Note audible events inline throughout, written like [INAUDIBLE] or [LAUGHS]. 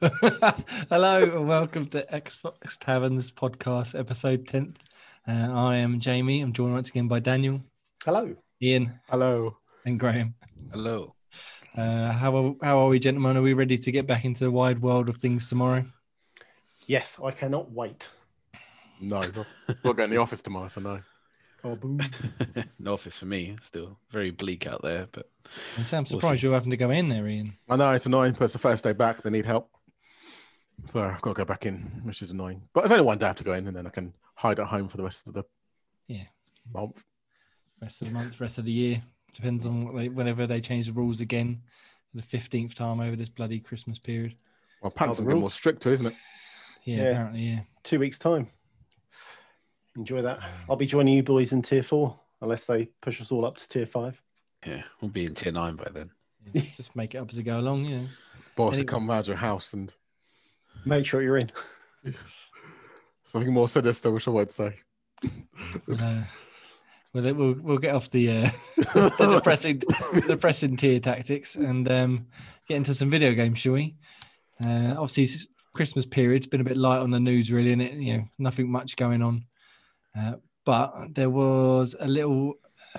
[LAUGHS] Hello and welcome to Xbox Taverns podcast, episode 10th. Uh, I am Jamie. I'm joined once again by Daniel, Hello. Ian, Hello. and Graham. Hello. Uh, how, are, how are we, gentlemen? Are we ready to get back into the wide world of things tomorrow? Yes, I cannot wait. No, [LAUGHS] we'll go in the office tomorrow, so no. Oh, boom. [LAUGHS] no office for me. Still very bleak out there, but And so I'm We'll surprised see. you're having to go in there, Ian. I know it's annoying, but it's the first day back. They need help. So I've got to go back in, which is annoying. But it's only one day I have to go in, and then I can hide at home for the rest of the Yeah. month. Rest of the month, rest of the year. Depends on what they, whenever they change the rules again. The 15th time over this bloody Christmas period. Well, pants are getting rule. more stricter, isn't it? Yeah, Yeah. apparently, yeah. Two weeks' time. Enjoy that. I'll be joining you boys in tier four, unless they push us all up to tier five. yeah, we'll be in tier nine by then. Yeah, Just make it up as you go along, yeah. Boss Anyway. to come round your house and Make sure you're in. [LAUGHS] something more sinister, which I won't say. We'll, uh, we'll, we'll, we'll get off the, uh, [LAUGHS] the [LAUGHS] depressing, depressing tier tactics and um, get into some video games, shall we? Uh, obviously, it's Christmas period's been a bit light on the news, really, and it you know nothing much going on. Uh, but there was a little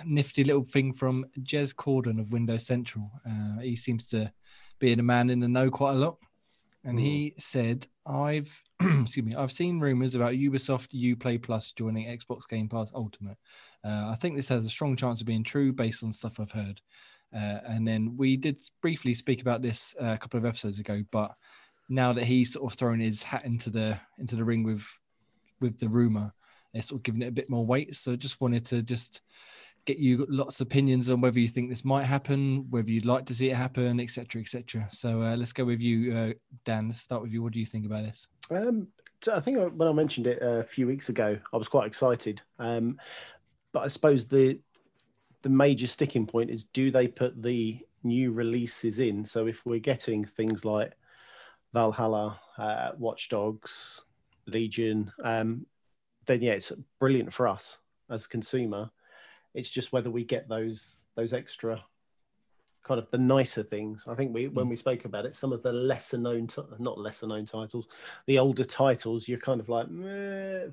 nifty little thing from Jez Corden of Windows Central. Uh, he seems to be a man in the know quite a lot, and he said, "I've [CLEARS THROAT] excuse me, I've seen rumors about Ubisoft UPlay Plus joining Xbox Game Pass Ultimate. Uh, I think this has a strong chance of being true based on stuff I've heard." Uh, and then we did briefly speak about this uh, a couple of episodes ago, but now that he's sort of thrown his hat into the into the ring with with the rumor, it's sort of giving it a bit more weight. So just wanted to just get you lots of opinions on whether you think this might happen, whether you'd like to see it happen, etc., etc. So uh, let's go with you, uh, Dan. Let's start with you. What do you think about this? Um, so I think when I mentioned it a few weeks ago, I was quite excited. Um, but I suppose the the major sticking point is: do they put the new releases in? So if we're getting things like Valhalla, uh, Watch Dogs, Legion, um, then yeah, it's brilliant for us as consumer. It's just whether we get those those extra kind of the nicer things. I think we when we spoke about it, some of the lesser known, ti- not lesser known titles, the older titles, you're kind of like, meh.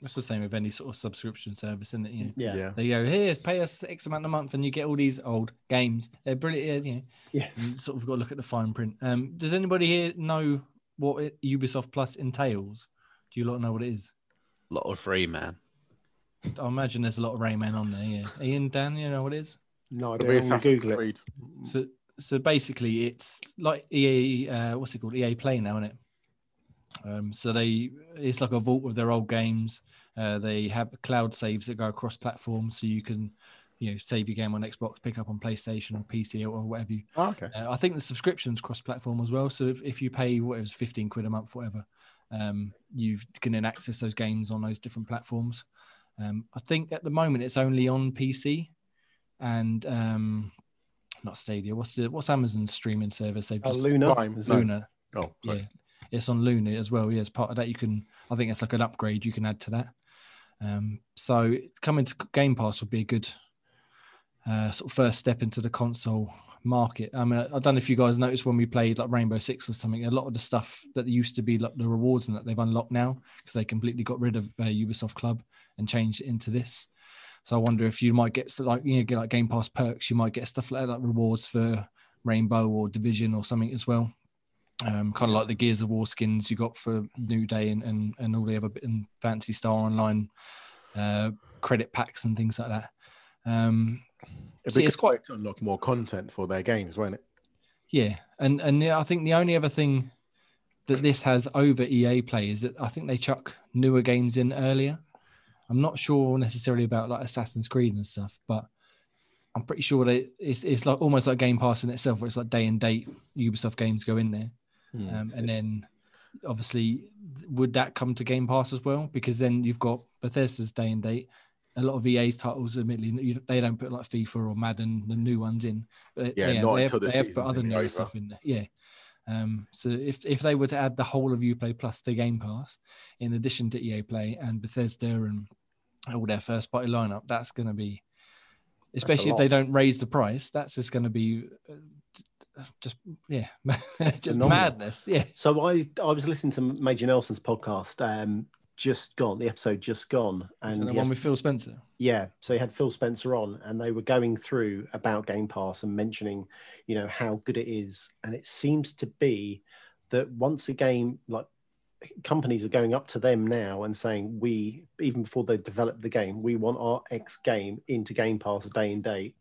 It's the same with any sort of subscription service, isn't it? You know, yeah, yeah, they go, here's pay us X amount a month, and you get all these old games. They're brilliant. You know, yeah. you sort of got to look at the fine print. Um, does anybody here know what it, Ubisoft Plus entails? Do you lot know what it is? lot of Rayman. I imagine there's a lot of Rayman on there. Yeah, Ian, Dan, you know what it is? No It'll idea. be I'm gonna Assassin's Google it. Creed. So, so basically, it's like EA. Uh, what's it called? EA Play now, isn't it? Um, so they, it's like a vault of their old games. Uh, they have cloud saves that go across platforms, so you can, you know, save your game on Xbox, pick up on PlayStation or PC or whatever. You, Oh, okay. uh, I think the subscription's cross-platform as well. So if, if you pay what it was, fifteen quid a month, whatever, um, you can then access those games on those different platforms. Um, I think at the moment it's only on PC and um, not Stadia. What's the what's Amazon's streaming service? They've Oh, just Luna. Prime, Is no. it? Luna. Oh, Yeah, it's on Luna as well. Yeah, as part of that, you can. I think it's like an upgrade you can add to that. Um, so coming to Game Pass would be a good uh, sort of first step into the console market. I mean, I don't know if you guys noticed when we played like Rainbow Six or something. A lot of the stuff that used to be like the rewards and that they've unlocked now because they completely got rid of uh, Ubisoft Club and changed it into this. So I wonder if you might get like you know get like Game Pass perks. You might get stuff like like rewards for Rainbow or Division or something as well. Um, kind of like the Gears of War skins you got for New Day and, and, and all the other bit and Phantasy Star Online uh, credit packs and things like that. Um, It'd See, it's quite- to unlock more content for their games, won't it? yeah, and and I think the only other thing that this has over EA Play is that I think they chuck newer games in earlier. I'm not sure necessarily about like Assassin's Creed and stuff, but I'm pretty sure that it's it's like almost like Game Pass in itself, where it's like day and date Ubisoft games go in there. Hmm. Um, and then obviously, would that come to Game Pass as well? Because then you've got Bethesda's day and date. A lot of EA's titles, admittedly, they don't put like FIFA or Madden, the new ones in. But Yeah, not they until have, the they have season put other thing newer over. stuff in there. Yeah. Um, so if, if they were to add the whole of Uplay Plus to Game Pass, in addition to EA Play and Bethesda and all their first party lineup, that's going to be, especially if they don't raise the price, that's just going to be uh, just yeah, [LAUGHS] just madness. Yeah, So I I was listening to Major Nelson's podcast, um, just gone, the episode just gone, and the one had- with Phil Spencer. yeah, so he had Phil Spencer on, and they were going through about Game Pass and mentioning, you know, how good it is, and it seems to be that once a game like companies are going up to them now and saying we even before they develop the game we want our x game into game pass day and date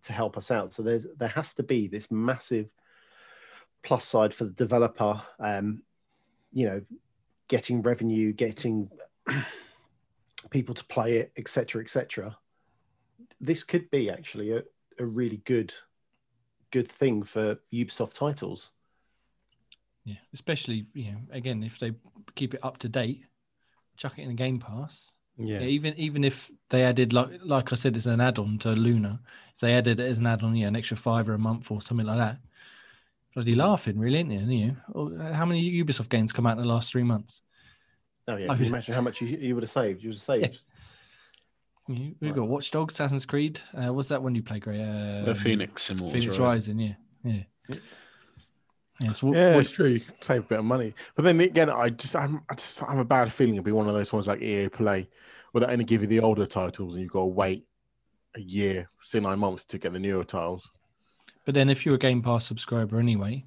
to help us out so there's there has to be this massive plus side for the developer um you know getting revenue getting [CLEARS THROAT] people to play it etc etc this could be actually a, a really good good thing for ubisoft titles Yeah, especially you know again if they keep it up to date, chuck it in a Game Pass. Yeah. Yeah, even even if they added like like I said, it's an add-on to Luna. If they added it as an add-on, yeah, an extra five or a month or something like that. Bloody laughing, really, isn't it? You know, Or how many Ubisoft games come out in the last three months? oh yeah I can you imagine how much you, you would have saved you would have [LAUGHS] saved You we've Right. got Watch Dogs, Assassin's Creed. Uh, what's that one you play, Gray? The Uh, Fenyx Immortals. Fenyx right? Rising, yeah, yeah. Yeah, so what, Yeah, what- it's true. You can save a bit of money, but then again, I just I'm I just I have a bad feeling it'll be one of those ones like EA Play, where they only give you the older titles and you've got to wait a year, say nine months to get the newer titles. But then, if you're a Game Pass subscriber anyway,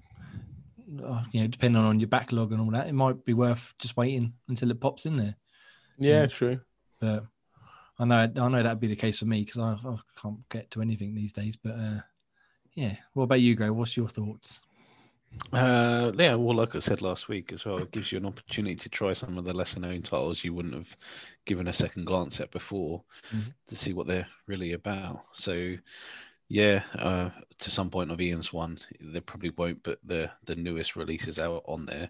uh, you know, depending on your backlog and all that, it might be worth just waiting until it pops in there. Yeah, Yeah. true. But I know, I know that'd be the case for me because I, I can't get to anything these days. But uh, yeah, what about you, Gray? What's your thoughts? Uh, yeah, well, like I said last week as well, it gives you an opportunity to try some of the lesser known titles you wouldn't have given a second glance at before Mhm. to see what they're really about. So, yeah, uh, to some point of Ian's one, they probably won't put the the newest releases out on there,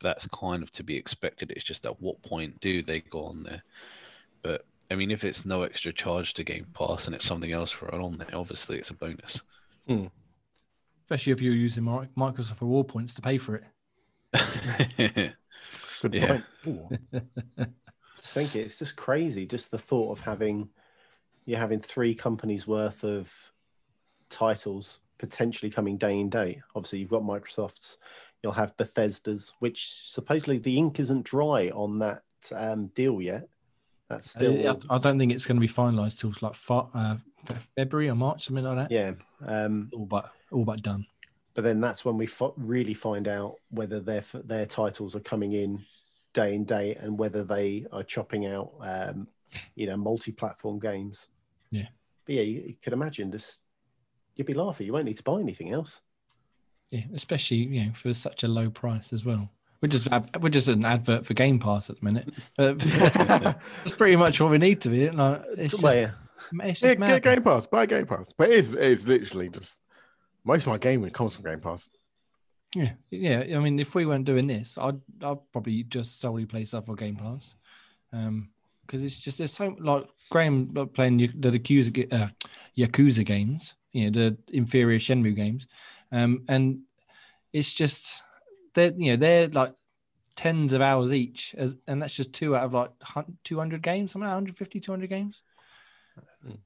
but that's kind of to be expected. It's just at what point do they go on there? But I mean, if it's no extra charge to Game Pass and it's something else for it on there, obviously it's a bonus. Especially if you're using Mi- Microsoft Reward points to pay for it. [LAUGHS] Good point. Just think it's just crazy just the thought of having you're having three companies worth of titles potentially coming day in day obviously you've got microsoft's you'll have bethesda's which supposedly the ink isn't dry on that um, deal yet that's still I, I don't think it's going to be finalised till like fa- uh, February or March, something like that. yeah um, All but all but done. but then that's when we fo- really find out whether their their titles are coming in day in day and whether they are chopping out um, you know multi-platform games Yeah. but yeah you, you could imagine just you'd be laughing you won't need to buy anything else Yeah, especially you know for such a low price as well. We're just we're just an advert for Game Pass at the minute. [LAUGHS] But [LAUGHS] that's pretty much what we need to be. Like, it's just, Well, yeah. it's Yeah, get. Game Pass. Buy Game Pass. But it is it's literally just most of my gaming comes from Game Pass. Yeah, yeah. I mean, if we weren't doing this, I'd I'd probably just solely play stuff for Game Pass, um, because it's just there's so like Graham like, playing the Yakuza uh, Yakuza games, you know, the inferior Shenmue games, um, and it's just they're you know they're like tens of hours each, as and that's just two out of like two hundred games, something like 150, 200 games.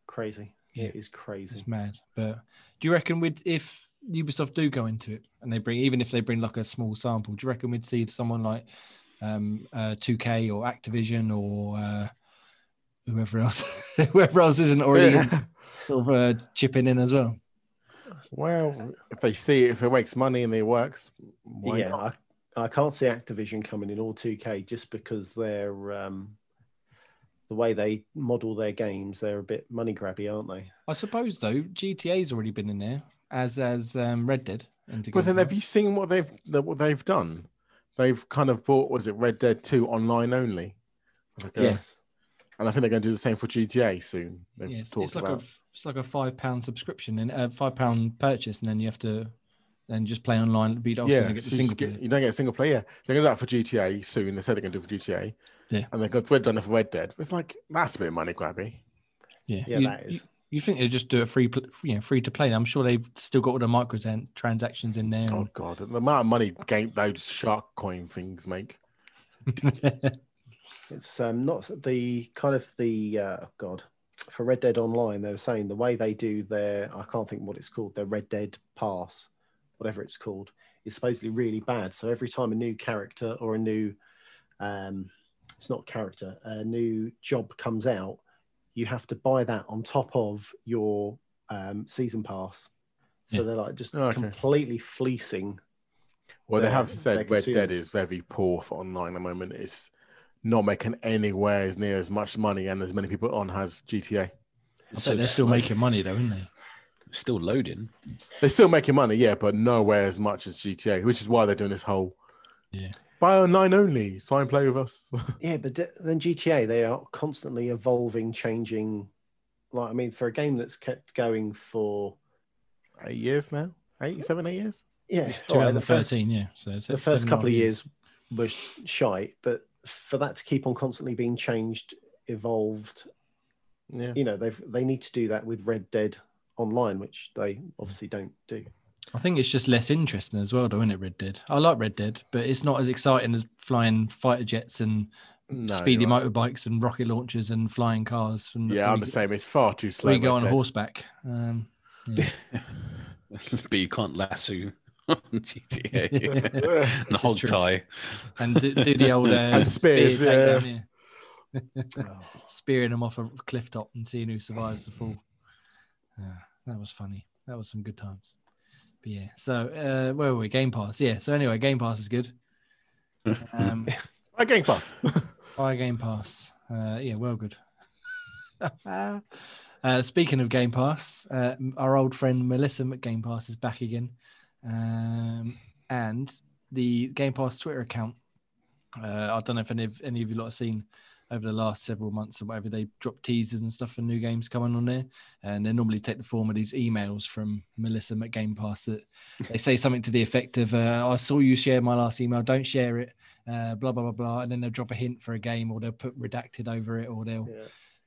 crazy Yeah. it is crazy It's mad. But do you reckon we'd if Ubisoft do go into it and they bring even if they bring like a small sample, do you reckon we'd see someone like um uh 2K or Activision or uh whoever else [LAUGHS] whoever else isn't already in, sort of uh, chipping in as well? Well, if they see it, if it makes money and it works, why yeah not? I, I can't see activision coming in or 2k just because they're um, the way they model their games they're a bit money grabby aren't they I suppose though, GTA's already been in there as as um Red Dead. into But then have you seen what they've what they've done? They've kind of bought was it Red Dead 2 online only? Like a- yes And I think they're going to do the same for GTA soon. They've Yes, talked it's like about. a it's like a five pound subscription and a five pound purchase, and then you have to then just play online. Beat obviously yeah, and get so the you, single get- player. you don't get a single player. Yeah, they're going to do that for GTA soon. They said they're going to do it for GTA. Yeah. and they've got Red done it for Red Dead. It's like that's a bit money grabby. Yeah, yeah you, that is You, you think they just do it free, you know, free to play? I'm sure they've still got all the micro transactions in there. Oh god, the amount of money game those shark coin things make. [LAUGHS] It's um, not the kind of the uh, oh God for Red Dead Online. They were saying the way they do their I can't think what it's called their Red Dead Pass whatever it's called, is supposedly really bad. So every time a new character or a new, um, it's not character, a new job comes out, you have to buy that on top of your um, season pass. So Yeah. they're like just Okay. completely fleecing. Well, they have said their Red Dead is very poor for online at the moment. It's not making anywhere as near as much money and as many people on has GTA. I So bet they're still making money though, aren't they? still loading. They're still making money, yeah, but nowhere as much as GTA, which is why they're doing this whole Yeah. Buy online only, sign and play with us. [LAUGHS] Yeah, but d- then GTA, they are constantly evolving, changing. Like, I mean, for a game that's kept going for eight years now, eight, seven, eight years. yeah, It's all right, the first yeah. So it's the first couple of years was shy, but for that to keep on constantly being changed, evolved, Yeah, you know, they've they need to do that with Red Dead Online, which they obviously don't do. I think it's just less interesting as well, though, isn't it? Red Dead. I like Red Dead, but it's not as exciting as flying fighter jets and No, speedy right. motorbikes and rocket launches and flying cars. And Yeah, I'm the same. It's far too slow. We go on Dead. horseback. Um, yeah. [LAUGHS] [LAUGHS] but you can't lasso [LAUGHS] on GTA. This the is whole tie. and do, do the old uh, And spears, spear takedown, yeah. spearing them off a cliff top and seeing who survives the fall. Uh, that was funny. That was some good times. But yeah, so uh, where were we? Game Pass. Yeah. So anyway, Game Pass is good. Um, [LAUGHS] Right, Game Pass. [LAUGHS] buy Game Pass. Uh, yeah, well good. [LAUGHS] uh, speaking of Game Pass, uh, our old friend Melissa at Game Pass is back again, um, and the Game Pass Twitter account. Uh, I don't know if any of, any of you lot have seen over the last several months or whatever they drop teasers and stuff for new games coming on there, and they normally take the form of these emails from Melissa at Game Pass that they say something to the effect of, uh, "I saw you share my last email. Don't share it." uh, blah blah blah blah, and then they'll drop a hint for a game, or they'll put redacted over it, or they'll Yeah.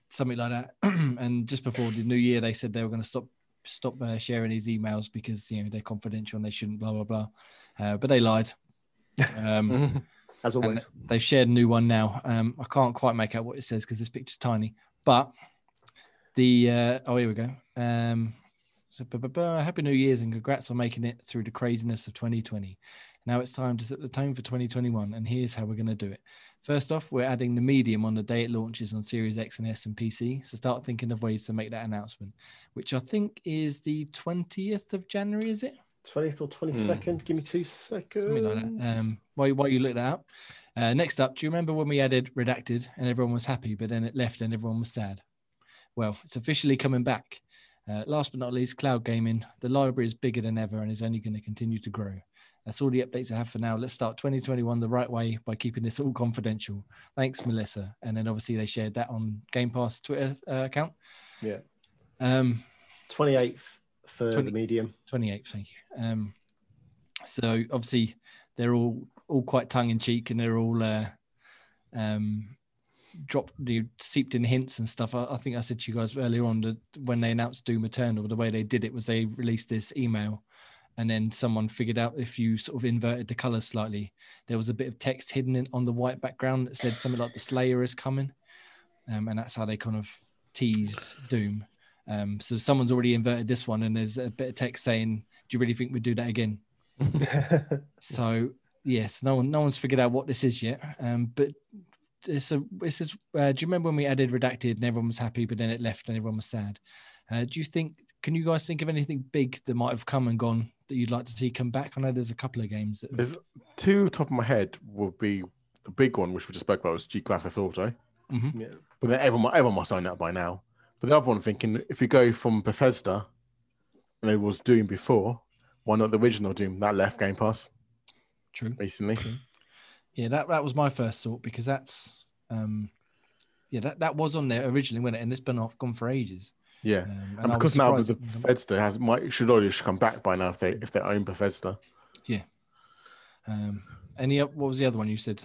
something like that. [CLEARS THROAT] and just before the new year, they said they were going to stop stop uh, sharing these emails because you know they're confidential and they shouldn't. Blah blah blah. Uh, but they lied. [LAUGHS] Um, [LAUGHS] As always. they've shared a new one now. Um, I can't quite make out what it says because this picture's tiny. But the uh, oh here we go. Um, so, bu- bu- bu- happy New Year's and congrats on making it through the craziness of 2020. Now it's time to set the tone for 2021, and here's how we're going to do it. First off, we're adding the medium on the day it launches on Series X and S and PC. So start thinking of ways to make that announcement, which I think is the 20th of January, is it? 20th or 22nd. Give me two seconds. something like that. Um, while, while you look that up. Uh, next up, do you remember when we added redacted and everyone was happy, but then it left and everyone was sad? Well, it's officially coming back. Uh, last but not least, cloud gaming. The library is bigger than ever and is only going to continue to grow. That's all the updates I have for now. Let's start 2021 the right way by keeping this all confidential. Thanks, Melissa. And then obviously they shared that on Game Pass Twitter uh, account. Yeah. Um, 28th for 20 the medium. 28 thank you. Um so obviously they're all all quite tongue in cheek and they're all uh um dropped the seeped in hints and stuff. I, I think i said to you guys earlier on that when they announced doom eternal the way they did it was they released this email and then someone figured out if you sort of inverted the colors slightly there was a bit of text hidden in, on the white background that said something like the slayer is coming. Um, and that's how they kind of teased doom um, so someone's already inverted this one, and there's a bit of text saying, "Do you really think we'd do that again?" [LAUGHS] So yes, no one, no one's figured out what this is yet. Um, but it's a, this is. Uh, do you remember when we added redacted and everyone was happy, but then it left and everyone was sad? Uh, do you think? Can you guys think of anything big that might have come and gone that you'd like to see come back? I know there's a couple of games that. There's two top of my head would be the big one, which we just spoke about, was G Grand Theft Auto. Mhm. yeah. But then everyone, everyone must own that by now. But the other one, thinking if you go from Bethesda, and it was Doom before, why not the original Doom that left Game Pass True. recently? True. Yeah, that that was my first thought because that's. Um, yeah, that, that was on there originally, wasn't it? And it's been off gone for ages. Yeah, Um, and, I was because now with the Bethesda has might should already should come back by now if they if they own Bethesda. Yeah. Um, any oth- what was the other one you said?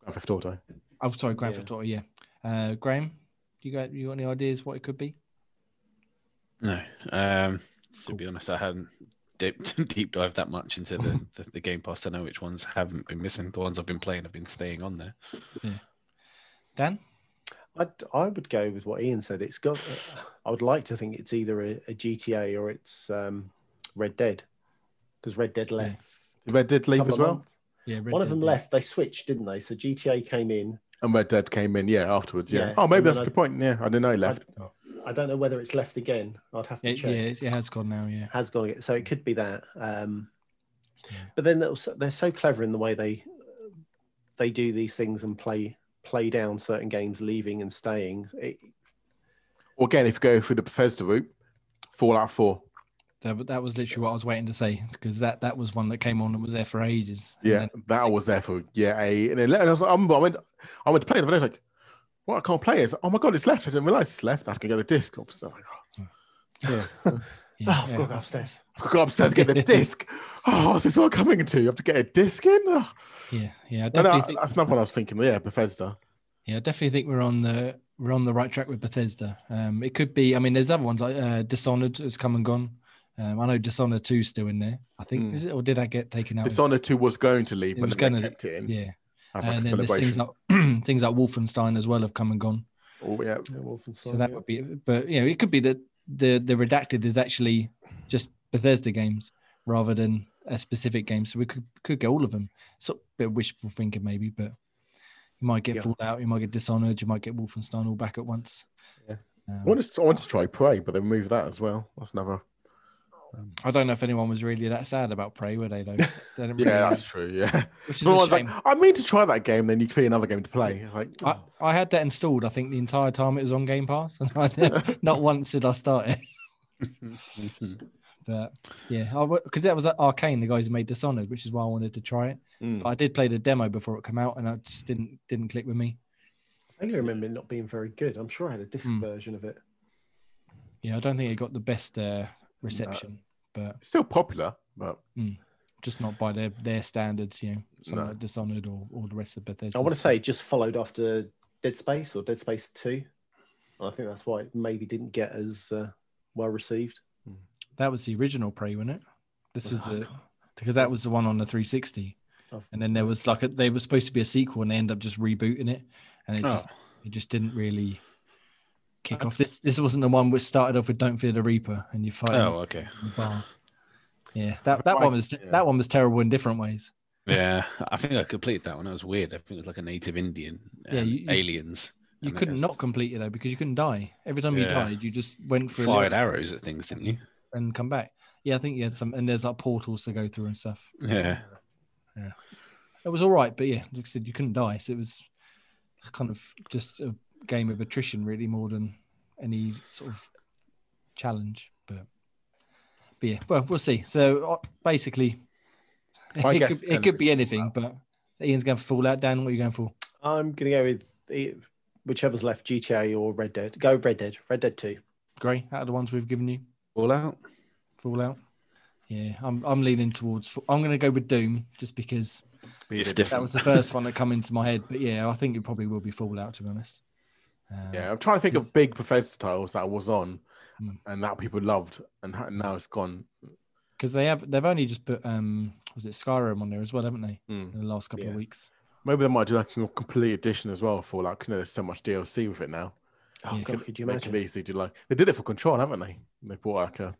Grand Theft Auto. Oh, sorry, Grand Yeah. Theft Auto. Yeah, uh, Graham, you got you got any ideas what it could be? No. Um, to Cool. be honest, I haven't deep, [LAUGHS] deep dived that much into the, [LAUGHS] the, the Game Pass to know which ones haven't been missing. The ones I've been playing have been staying on there. Dan? I'd, I would go with what Ian said. It's got. I would like to think it's either a, a GTA or it's um, Red Dead. because Red Dead left. Red Dead leave as well, months. Yeah, Red One of them did. left. They switched, didn't they? So GTA came in. And Red Dead came in. Yeah, afterwards. Yeah. Yeah, Oh, maybe that's a then good point. Yeah, I didn't know he left. I don't know whether it's left again. I'd have to It, check. yeah, it it has gone now. Yeah. Has gone again. So it could be that. Um, Yeah. But then they're so- they're so clever in the way they they do these things and play play down certain games, leaving and staying. It, Well, again, if you go through the Bethesda route, Fallout Four. That, that was literally what I was waiting to say because that, that was one that came on and was there for ages. Yeah, then- that was there for yeah. A, and, then, and I, was, I, remember I went, I went to play it, but I was like, "Well, I can't play it." Like, oh my god, it's left. I didn't realize it's left. I have to get the disc. I was like, oh. Yeah, [LAUGHS] oh, yeah, I forgot yeah. about Steph. I have to go upstairs to get the [LAUGHS] disc. Oh, what's this all coming into? You have to get a disc in. Oh. yeah, yeah. I No, no, think, that's not what I was thinking. Yeah, Bethesda. yeah, I definitely think we're on the we're on the right track with Bethesda. Um, it could be. I mean, there's other ones like uh, Dishonored has come and gone. Um, I know Dishonored 2 is still in there. I think Hmm. is it or did that get taken out? Dishonored Two was going to leave, It but was then they gonna- kept it in. yeah, As like and a then there's things like [CLEARS THROAT] things like Wolfenstein as well have come and gone. Oh yeah, Yeah, Wolfenstein, So that yeah. would be, but you know, it could be that the the redacted is actually just Bethesda games rather than a specific game. So we could could get all of them. So a bit of wishful thinking maybe, but you might get Yeah. Fallout, you might get Dishonored, you might get Wolfenstein all back at once. Yeah. Um, I want to, I wanted to try Prey, but they moved that as well. That's another. Um, I don't know if anyone was really that sad about Prey, were they though? [LAUGHS] They didn't really, yeah, that's true. Yeah, which is No a one's like, shame. I mean to try that game, then you can another game to play. Like, I, I had that installed. I think the entire time it was on Game Pass, and I never, [LAUGHS] not once did I start it. [LAUGHS] But yeah, because that was at Arkane, the guys who made Dishonored, which is why I wanted to try it. mm. But I did play the demo before it came out, and it just didn't didn't click with me. I vaguely remember it not being very good. I'm sure I had a disc Hmm. version of it. Yeah, I don't think it got the best uh, reception, but still popular, but just not by their their standards. You know, something No. like Dishonored or, or the rest of Bethesda. I want to say it just followed after Dead Space or Dead Space 2. I think that's why it maybe didn't get as uh, well received. that was the original Prey, wasn't it? This was the because that was the one on the 360, and then there was like a, they were supposed to be a sequel, and they end up just rebooting it, and it Oh, just it just didn't really kick off. This this wasn't the one which started off with "Don't Fear the Reaper" and you fight. oh, okay. in. Yeah, that that Right, one was yeah. that one was terrible in different ways. Yeah, I think I completed that one. That was weird. I think it was like a native Indian. Yeah, um, you- you- aliens. You and couldn't it's not complete it though because you couldn't die. Every time you died, you just went through a Fired little arrows at things, didn't you? and come back. Yeah, I think you had some, and there's like portals to go through and stuff. Yeah, yeah. It was all right, but yeah, like I said, you couldn't die, so it was kind of just a game of attrition, really, more than any sort of challenge. But, but yeah, well, we'll see. So uh, basically, I it, could, it could be anything. But Ian's going for Fallout. Dan, what are you going for? I'm going to go with whichever's left, GTA or Red Dead. Go Red Dead. Red Dead 2. Gray, out of the ones we've given you, Fallout. Fallout. Yeah, I'm I'm leaning towards. I'm going to go with Doom just because be a It's bit different. that was the first one that come into my head. But yeah, I think it probably will be Fallout to be honest. Um, Yeah, I'm trying to think of big Bethesda titles that was on Hmm. and that people loved, and ha- now it's gone. because they have they've only just put um was it Skyrim on there as well, haven't they? Hmm. In the last couple of weeks. Maybe they might do like a complete edition as well for like, you know, there's so much DLC with it now. Oh, Yeah. God, could you They imagine? could easily do like they did it for Control, haven't they? They bought like a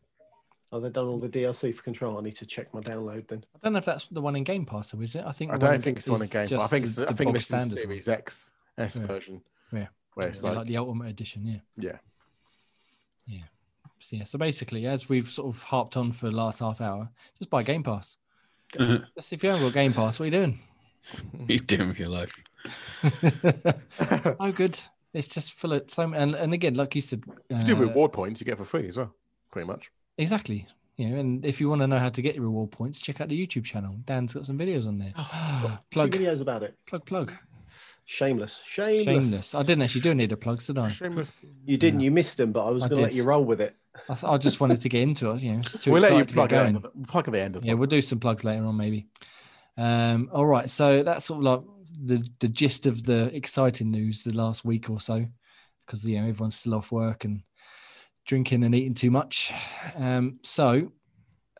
Oh, they've done all the DLC for Control. I need to check my download then. I don't know if that's the one in Game Pass, though, is it? I think I the one don't think it's on a is game, but I just think the- it's, I the think this is the standard one. Series X S Yeah. version. Yeah. Where it's Yeah, like, like the Ultimate Edition, yeah. yeah. Yeah. So, yeah. So basically, as we've sort of harped on for the last half hour, just buy Game Pass. Just if you haven't got Game Pass, what are you doing? [LAUGHS] you doing with your life? [LAUGHS] oh, good. It's just full of so and and again, like you said, If you do uh, reward points, you get for free as well, pretty much. exactly. You know, and if you want to know how to get your reward points, check out the YouTube channel. Dan's got some videos on there. Got [GASPS] plug, Two videos about it. plug, plug. Shameless. Shameless. Shameless. I didn't actually do any of the plugs, did I? Shameless. You didn't. You missed them, but I was I going to let did. you roll with it. I, th- I just wanted to get into it. You know, it's too We'll let you plug get at, the end going. plug at the end of the Yeah, we'll do some plugs later on, maybe. Um, all right, so that's sort of like the the gist of the exciting news the last week or so, because you know everyone's still off work and drinking and eating too much. Um, so,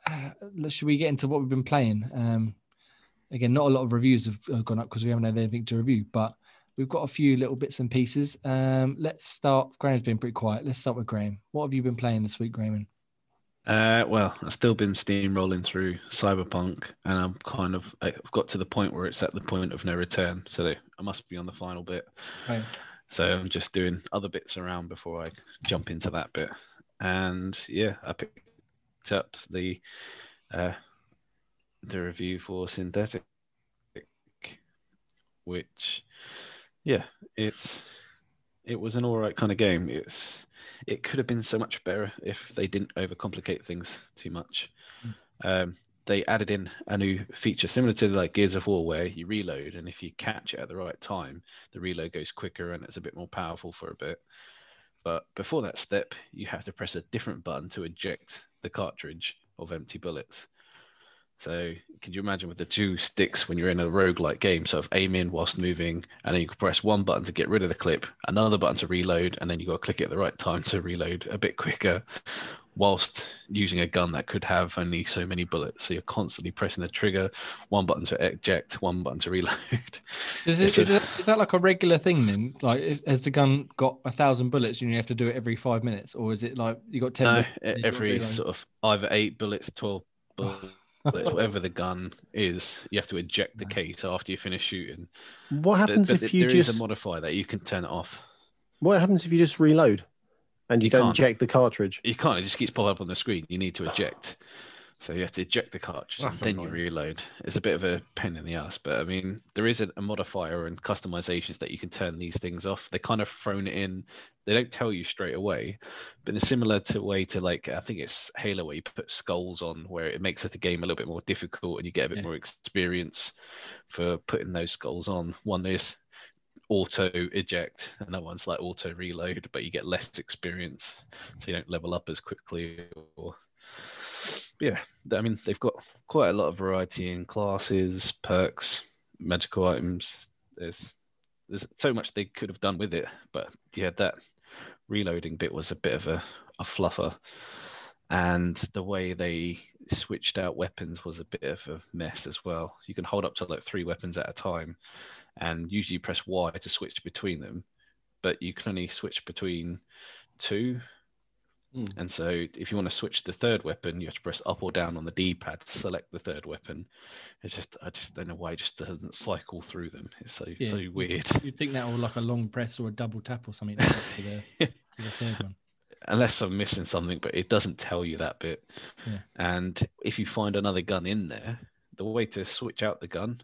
uh, should we get into what we've been playing? Um, again, not a lot of reviews have, gone up because we haven't had anything to review, but we've got a few little bits and pieces. Um, let's start. Graham's been pretty quiet. Let's start with Graham. What have you been playing this week, Graham? Uh, well, I've still been steamrolling through Cyberpunk, and I'm kind of I've got to the point where it's at the point of no return. So I must be on the final bit. Right. So I'm just doing other bits around before I jump into that bit. And yeah, I picked up the uh, the review for Synthetik, which yeah, it's it was an all right kind of game. It's it could have been so much better if they didn't overcomplicate things too much. Um, they added in a new feature similar to like Gears of War, where you reload, and if you catch it at the right time, the reload goes quicker and it's a bit more powerful for a bit. But before that step, you have to press a different button to eject the cartridge of empty bullets. So could you imagine with the two sticks when you're in a roguelike game, sort of aim in whilst moving, and then you can press one button to get rid of the clip, another button to reload, and then you've got to click it at the right time to reload a bit quicker, whilst using a gun that could have only so many bullets. So you're constantly pressing the trigger, one button to eject, one button to reload. [LAUGHS] Is, It's a- it, is that like a regular thing then? Like, has the gun got a thousand bullets and you have to do it every five minutes, or is it like you got ten? No, bullets and you gotta every sort of either eight bullets, twelve oh. bullets, [LAUGHS] whatever the gun is, you have to eject the case after you finish shooting. What happens but if you there is just a modifier that you can turn it off. what happens if you just reload and you, You don't can't. inject the cartridge? You can't. It just keeps popping up on the screen. You need to eject. So you have to eject the cartridge That's and then you reload. It's a bit of a pain in the ass, but I mean, there is a, a modifier and customizations that you can turn these things off. They kind of thrown it in. They don't tell you straight away, but in a similar to way to like I think it's Halo where you put skulls on, where it makes the game a little bit more difficult and you get a bit Yeah. more experience for putting those skulls on. One is auto eject, and another one's like auto reload, but you get less experience, so you don't level up as quickly. Or yeah, I mean they've got quite a lot of variety in classes, perks, magical items. There's there's so much they could have done with it, but yeah, that reloading bit was a bit of a, a fluffer. And the way they switched out weapons was a bit of a mess as well. You can hold up to like three weapons at a time, and usually press Y to switch between them, but you can only switch between two. Hmm. And so if you want to switch the third weapon, you have to press up or down on the D-pad to select the third weapon. It's just I just don't know why it just doesn't cycle through them. It's so Yeah. so weird. You'd think that or like a long press or a double tap or something to the, [LAUGHS] to the third one. unless I'm missing something, but it doesn't tell you that bit. Yeah. And if you find another gun in there, the way to switch out the gun,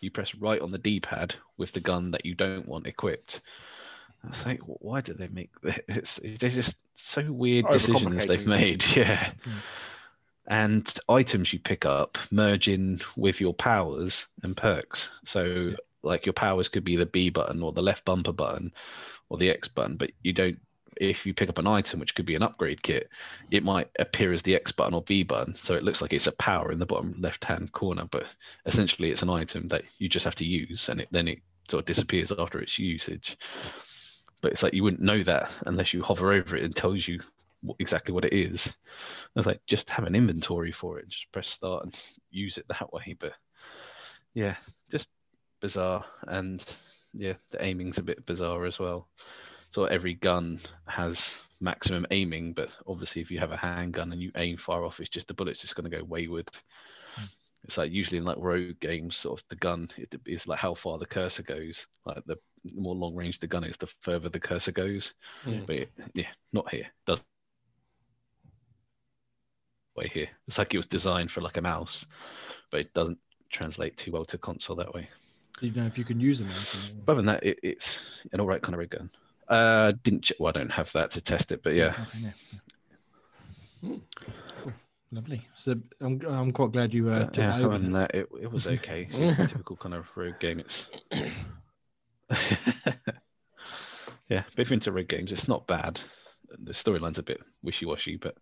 you press right on the D-pad with the gun that you don't want equipped. I was like, why did they make [LAUGHS] this? It's, it's just so weird decisions they've made. [LAUGHS] Yeah. Mm. And items you pick up merge in with your powers and perks. So, Yeah. like your powers could be the B button or the left bumper button or the X button, but you don't. If you pick up an item, which could be an upgrade kit, it might appear as the X button or B button. So it looks like it's a power in the bottom left hand corner, but essentially it's an item that you just have to use and it, then it sort of disappears after its usage. But it's like you wouldn't know that unless you hover over it and tells you what, exactly what it is. I was like, just have an inventory for it, just press start and use it that way. But yeah, just bizarre. And yeah, the aiming's a bit bizarre as well. So every gun has maximum aiming, but obviously if you have a handgun and you aim far off, it's just the bullet's just going to go wayward. Hmm. It's like usually in like rogue games, sort of the gun it is like how far the cursor goes. Like the more long range the gun is, the further the cursor goes. Yeah. But it, yeah, not here. Does way here. It's like it was designed for like a mouse, but it doesn't translate too well to console that way. Do you know if you can use them? or anything? But other than that, it, it's an all right kind of rig gun. Uh, didn't check, well, I don't have that to test it, but yeah, Okay, yeah. Cool. Lovely. So I'm I'm quite glad you uh, took yeah. that over. that, it, it was okay. It's [LAUGHS] typical kind of rogue game. It's [COUGHS] yeah, but if you're into rogue games, it's not bad. The storyline's a bit wishy-washy, but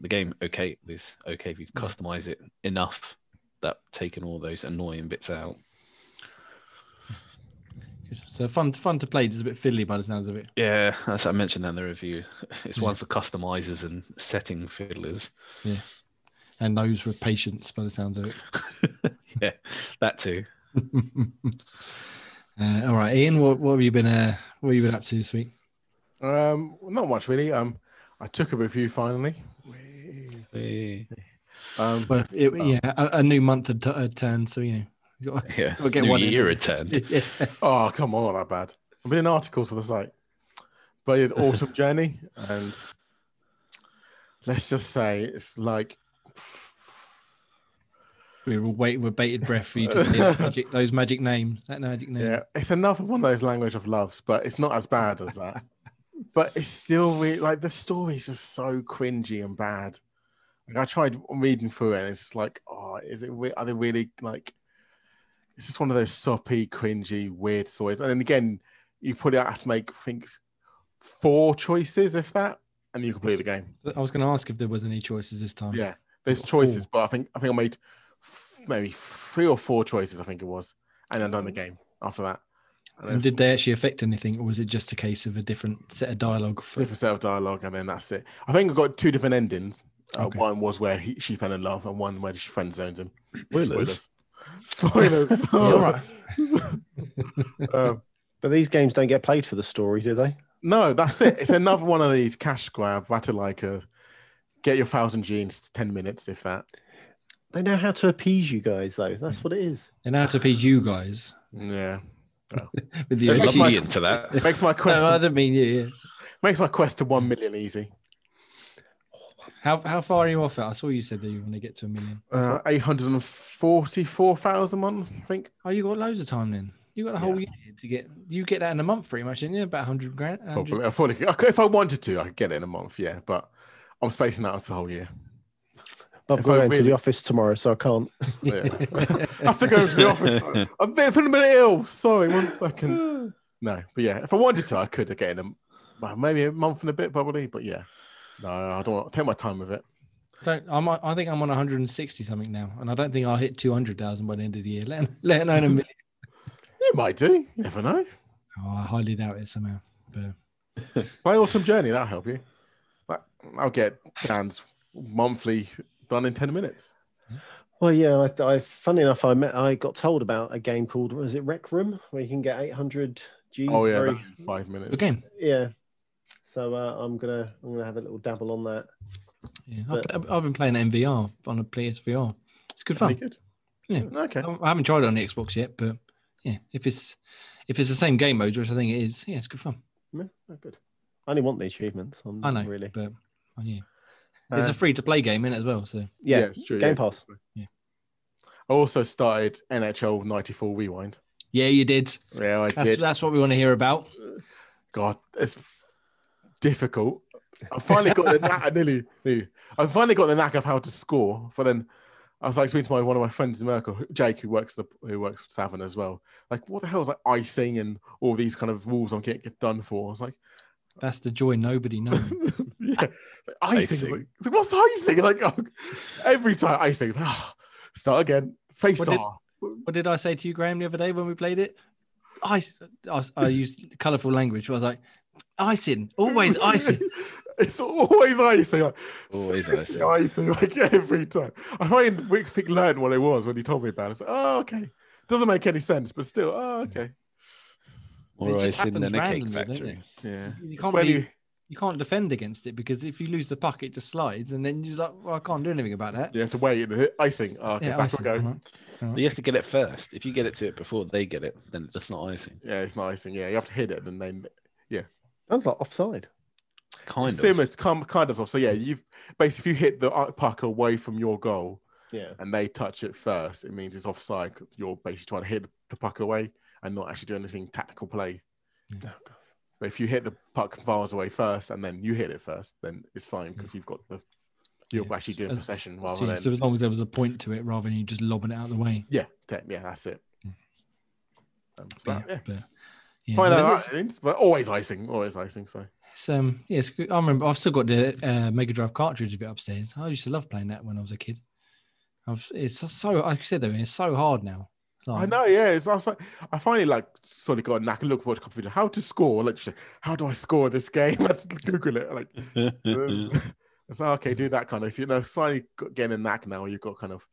the game okay is okay if you customize it enough that taking all those annoying bits out. Good. So fun fun to play. Just a bit fiddly by the sounds of it. Yeah, as I mentioned in the review, it's one for customizers and setting fiddlers. Yeah, and those for patients by the sounds of it. [LAUGHS] yeah, that too. [LAUGHS] Uh, all right, Ian, what, what have you been uh, what have you been up to this week? Um, not much really. Um, I took a review finally. Where Hey. Um, Well, it, yeah, a, a new month had, t- had turned, so you know, you got Yeah. We'll get New one in. year returned. [LAUGHS] yeah. oh, come on, not that bad. I've been in articles for the site. But it's Autumn [LAUGHS] Journey, and let's just say it's like we were waiting with bated breath for you to see magic, [LAUGHS] those magic names. That magic name. Yeah, it's another one of those language of loves, but it's not as bad as that. but it's still really like the story's just so cringy and bad. Like I tried reading through it, and it's like, oh, is it? re- Are they really like? It's just one of those soppy, cringy, weird stories. And then again, you put it have to make I think four choices, if that, and you can play the game. I was going to ask if there was any choices this time. Yeah, there's Four. choices, but I think I think I made f- maybe three or four choices. I think it was, and then done the game after that. And And did they actually affect anything, or was it just a case of a different set of dialogue? For, different set of dialogue, and then that's it. I think I got two different endings. Uh, Okay. One was where he, she fell in love, and one where she friend zones him. Spoilers. [LAUGHS] Spoilers. [LAUGHS] Yeah, all right. [LAUGHS] Um, But these games don't get played for the story, do they? no, that's it. It's another one of these cash grab battle like a get your thousand genes ten minutes if that. They know how to appease you guys, though. That's what it is. And now to appease you guys Yeah, with the Yeah, I'd that's OG. my- be into that. makes my No, quest I to, didn't mean you. Yeah. makes my quest to one million easy. How how far are you off it? I saw you said that you want to get to a million. Uh, Eight hundred and forty-four thousand one, I think. Oh, you got loads of time then. You got a whole Yeah. year to get. You get that in a month, pretty much, didn't you? About hundred grand. 100 Probably. I probably could- if I wanted to, I could get it in a month. Yeah, but I'm spacing out the whole year. But I'm If I going to the office tomorrow, so I can't. [LAUGHS] Yeah. I [LAUGHS] have to go to the office. I've been, been a bit ill. Sorry, one second. [SIGHS] No, but yeah, if I wanted to, I could get in a well, maybe a month and a bit, probably. But yeah, no, I don't want to take my time with it. Don't, I'm, I think I'm on 160 something now, and I don't think I'll hit 200,000 by the end of the year. Let, let alone a [LAUGHS] million. You might do. You never know. Oh, I highly doubt it somehow. But [LAUGHS] By autumn journey, that'll help you. I'll get Dan's monthly done in ten minutes. Well, yeah, I, I funny enough, I met, I got told about a game called was it Rec Room, where you can get 800 G's. Oh yeah, very- five minutes. again, yeah. So uh, I'm gonna I'm gonna have a little dabble on that. yeah, But- I've, I've been playing MVR on a PSVR. It's good Pretty fun. good. Yeah. Okay. I haven't tried it on the Xbox yet, but yeah, if it's if it's the same game mode, which I think it is, yeah, it's good fun. Yeah, oh, good. I only want the achievements. I'm I know, really. but oh, yeah, it's Uh, a free to play game in it as well. So Yeah, yeah, it's true. Game yeah. Pass. Yeah. I also started NHL '94 Rewind. yeah, you did. Yeah, I That's did. that's what we want to hear about. God, it's difficult. I finally got the knack. [LAUGHS] I nearly, I finally got the knack of how to score. But then I was like speaking to my one of my friends in America, Jake, who works the who works for Savin as well. Like, what the hell is like icing and all these kind of rules I'm getting get done for? I was like, That's the joy nobody knows. [LAUGHS] yeah, like, icing. Icing. Like, like, what's icing? Like oh, [LAUGHS] every time icing, ah, start again. Face What did- off. What did I say to you, Graham, the other day when we played it? I, I, I used colourful language. I was like, icing, always icing. [LAUGHS] it's always icing. Like, Always seriously icing. icing, like every time. I find Wick Fick learned what it was when he told me about it. It's like, oh, okay. Doesn't make any sense, but still, oh, okay. Or It just ice in happens then a cake randomly, factory. Yeah. You can't when be- you- You can't defend against it because if you lose the puck, it just slides, and then you're like, well, I can't do anything about that. you have to wait and hit icing. Oh, okay, Yeah, back icing, we go. alright. But you have to get it first. If you get it to it before they get it, then it's not icing. Yeah, it's not icing. Yeah, you have to hit it and then Sounds like offside. Kind it's of. similar, it's kind kind of. So yeah, you've basically if you hit the puck away from your goal Yeah. and they touch it first, it means it's offside. You're basically trying to hit the puck away and not actually doing anything tactical play. Oh, God. But if you hit the puck miles away first and then you hit it first, then it's fine because you've got the you're Yeah, actually doing as- possession So, rather yeah, than so as long as there was a point to it, rather than you just lobbing it out of the way. yeah, te- yeah, that's it. Mm. Um, so that- yeah. but yeah, Find but out it's- but always icing, always icing. So It's um, yeah. I remember I've still got the uh, Mega Drive cartridge of it upstairs. I used to love playing that when I was a kid. I've, it's so like I said though, it's so hard now. I know, yeah. It's, I, was like, I finally like sort of got a knack and look for a computer. How to score? Like, how do I score this game? [LAUGHS] I just Google it. Like, [LAUGHS] um, [LAUGHS] it's like, okay, do that kind of. If you know, finally getting a knack now, you've got kind of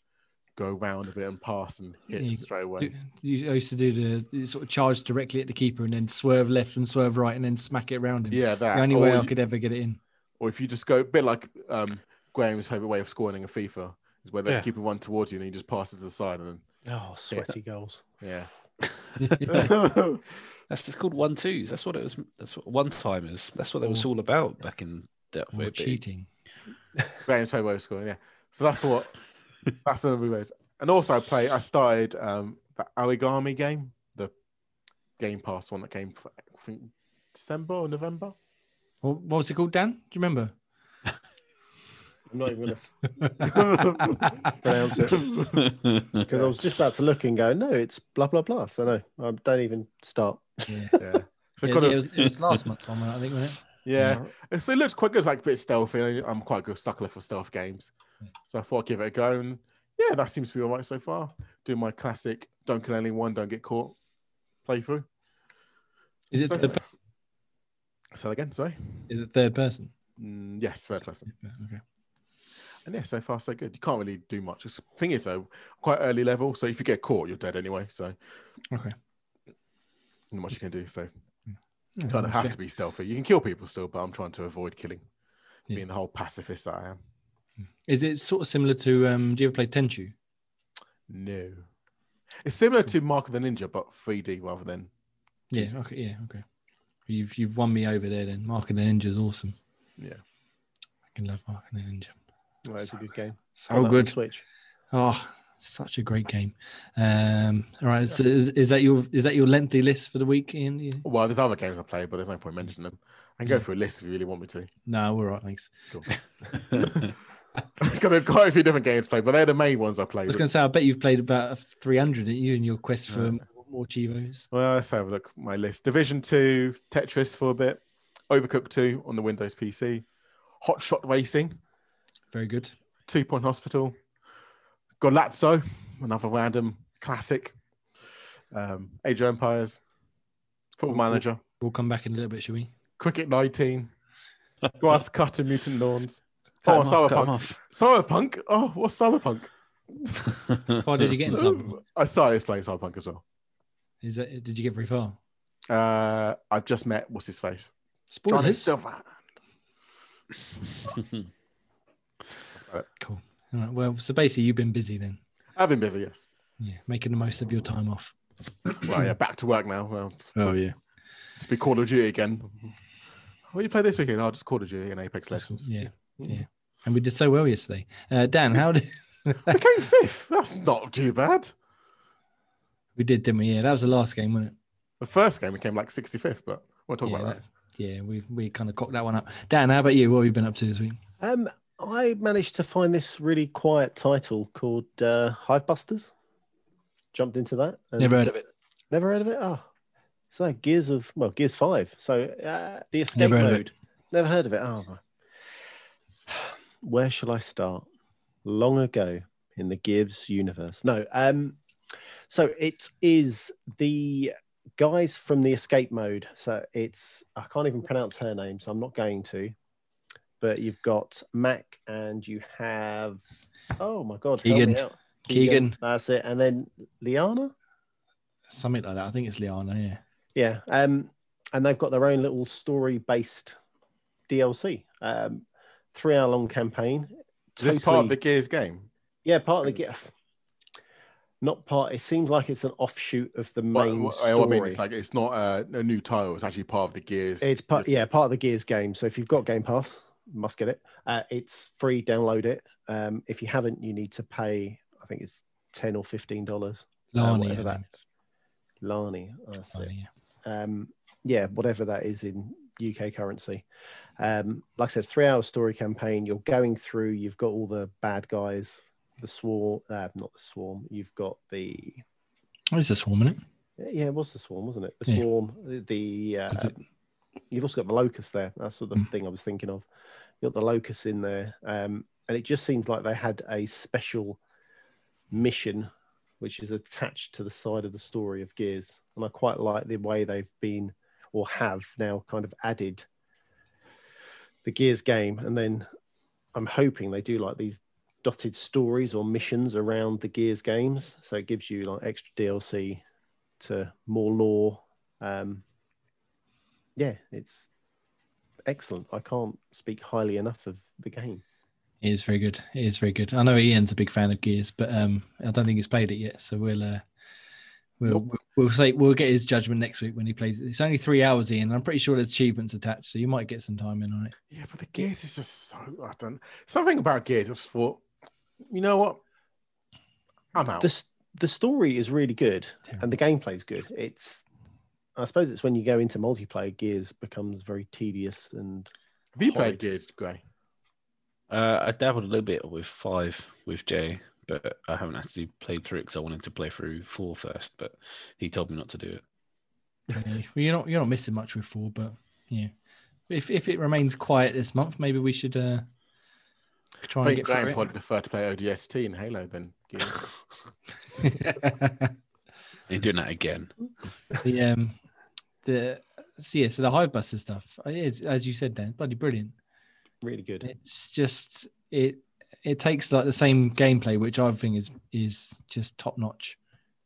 go round a bit and pass and hit you- straight away. do- you I used to do the, the sort of charge directly at the keeper and then swerve left and swerve right and then smack it around him. yeah, that. the only or, way I you- could ever get it in. or if you just go a bit like um, Graham's favorite way of scoring in FIFA is where the Yeah. keep it run towards you and you just pass it to the side and then. Oh, sweaty goals. Yeah. yeah. [LAUGHS] That's just called one twos. That's what it was. That's what one timers. That's what it was all about back in that Or way. back. cheating. Graham's favorite way of scoring. Yeah. So that's what that's the ways. And also, I play. I started um, the origami game, the Game Pass one that came, for, I think December or November. What, what was it called, Dan? Do you remember? I'm not even going [LAUGHS] to pronounce it because I was just about to look and go, no, it's blah blah blah. So no, I don't even start. Yeah. Yeah. [LAUGHS] So Yeah, kind yeah, of- it, was, it was last month's one, I think, wasn't it? yeah. And So it looks quite good. It's like a bit stealthy. I'm quite a good sucker for stealth games. So I thought I'd give it a go. And yeah, that seems to be all right so far. Do my classic don't kill anyone, don't get caught playthrough. Is it So- third, per- So again, sorry. is it third person? Mm, yes, third person. Okay. And yeah, so far so good. You can't really do much. The thing is though, quite early level. So if you get caught, you're dead anyway. So Okay. not much you can do. So Yeah, you kind of have to be stealthy. You can kill people still, but I'm trying to avoid killing. Yeah. Being the whole pacifist that I am. Is it sort of similar to? Um, do you ever play Tenchu? No. It's similar to Mark of the Ninja, but 3D rather than. Yeah. Okay. Yeah. Okay. You've you've won me over there. Then Mark of the Ninja is awesome. Yeah. I can love Mark of the Ninja. Well, it's a good game. So On that good. Switch. Oh, such a great game. Um, all right. So is, is that your is that your lengthy list for the week, Ian? Yeah. Well, there's other games I play, but there's no point mentioning them. I can go Yeah. through a list if you really want me to. No, we're all right. Thanks. Cool. [LAUGHS] [LAUGHS] [LAUGHS] Because there's quite a few different games played, but they're the main ones I played. I was going to say, I bet you've played about 300 at you in your quest for Yeah. more, Chivos. Well, let's have a look. at My list: Division Two, Tetris for a bit, Overcooked Two on the Windows PC, Hot Shot Racing, Very good. Two Point Hospital, Golazo, another random classic, um, Age of Empires, Football Manager, We'll come back in a little bit, shall we? Cricket 19, Grass Cut and Mutant Lawns. Cut Oh, 'em off, Cyberpunk. Cyberpunk. Oh, what's Cyberpunk? Why [LAUGHS] did you get in Cyberpunk? I started playing Cyberpunk as well. Is that did you get very far? Uh, I've just met what's his face. Johnny Spoilers. Silverhand. [LAUGHS] Cool. All right. Well, so basically, you've been busy then. I've been busy, yes. Yeah, making the most of your time off. [CLEARS THROAT] Well, yeah, back to work now. Well, Oh yeah. just be Call of Duty again. What do you play this weekend? Oh, just Call of Duty and Apex Legends. Yeah. Yeah. And we did so well yesterday. Uh, Dan, how did I [LAUGHS] came fifth. That's not too bad. we did, didn't we? Yeah, that was the last game, wasn't it? The first game we came like 65th, but we'll talk yeah, about that. that- yeah, we we kind of cocked that one up. Dan, how about you? What have you been up to this week? Um, I managed to find this really quiet title called uh, Hive Busters. Jumped into that. and- Never heard of it. Never heard of it. Oh, so Gears of well, Gears Five. So uh, the escape Never heard mode. Never heard of it. Oh, my. Where shall I start? Long ago in the Gives universe. No. Um. So it is the guys from the escape mode. So it's I can't even pronounce her name, so I'm not going to. But you've got Mac and you have oh my god, Keegan. out. Keegan. That's it. And then Liana. Something like that. I think it's Liana. Yeah. Yeah. Um, and they've got their own little story based DLC. Um, three hour long campaign. Is this part of the Gears game? yeah, part of the gift. Not part. It seems like it's an offshoot of the main what- story. what I mean, it's like it's not a, a new title. It's actually part of the Gears. It's part, yeah, part of the Gears game. So if you've got Game Pass, you must get it. Uh, it's free. Download it. Um, if you haven't, you need to pay. I think it's ten or fifteen dollars. Lani. whatever that think it's Lani, that's. Lani, yeah. um, yeah, whatever that is in UK currency. Um, like I said, three hour story campaign. You're going through. You've got all the bad guys, the swarm. Uh, not the swarm. You've got the Oh, it's a swarm, isn't it? yeah, it was the swarm, wasn't it? The Yeah. swarm. The, the uh, it- you've also got the locust there. That's sort of the Mm. thing I was thinking of. You got the locust in there, um, and it just seems like they had a special mission which is attached to the side of the story of Gears, and I quite like the way they've been or have now kind of added the Gears game, and then I'm hoping they do like these dotted stories or missions around the Gears games, so it gives you like extra DLC to more lore. Um, yeah, it's excellent. I can't speak highly enough of the game. It is very good. It is very good. I know Ian's a big fan of Gears, but um, I don't think he's played it yet. So we'll uh, we'll Nope. we'll say we'll get his judgment next week when he plays. It's only three hours, Ian. and I'm pretty sure there's achievements attached, so you might get some time in on it. Yeah, but the Gears is just so. I don't. Something about Gears. I just thought, you know what? I'm out. The the story is really good and the gameplay is good. It's I suppose it's when you go into multiplayer, Gears becomes very tedious and Have you horrid. played Gears, Gray? Uh, I dabbled a little bit with five with Jay, but I haven't actually played through it because I wanted to play through four first. But he told me not to do it. Yeah. Well, you're not you're not missing much with four, but yeah, if if it remains quiet this month, maybe we should uh try I and think get Graham through probably prefer to play ODST in Halo than Gears. [LAUGHS] You're doing that again. the um the so yeah, so the hive buster stuff it is as you said, Dan, bloody brilliant. really good. It's just it it takes like the same gameplay, which I think is is just top notch,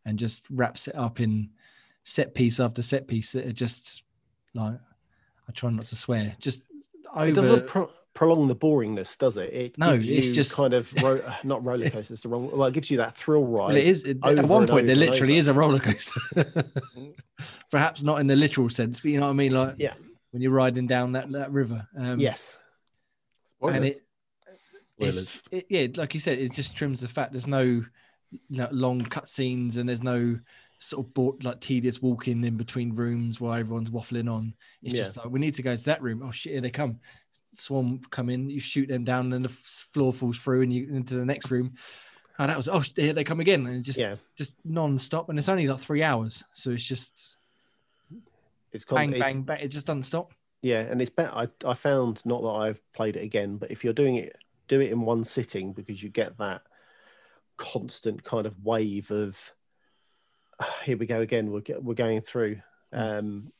and just wraps it up in set piece after set piece that are just like I try not to swear, just over. It doesn't pro- prolong the boringness, does it? It No, gives it's you just- kind of ro- [LAUGHS] not roller coaster. It's the wrong. Well, it gives you that thrill ride. Well, it is it- at one point. There literally is a roller coaster, [LAUGHS] perhaps not in the literal sense, but you know what I mean. Like Yeah. when you're riding down that that river. Um, Yes, and it, it's, it, yeah, like you said, it just trims the fat. There's no you know, long cutscenes and there's no sort of bored, like tedious walking in between rooms while everyone's waffling on. It's Yeah. just like we need to go to that room. Oh shit, here they come. Swarm come in, you shoot them down, and the floor falls through, and you into the next room. Oh, that was oh here they come again, and just Yeah. just non-stop, and it's only like three hours, so it's just it's, con- bang it's bang bang. It just doesn't stop. Yeah, and it's better. I, I found not that I've played it again, but if you're doing it, do it in one sitting because you get that constant kind of wave of "Ah, here we go again. We're get, we're going through. Um,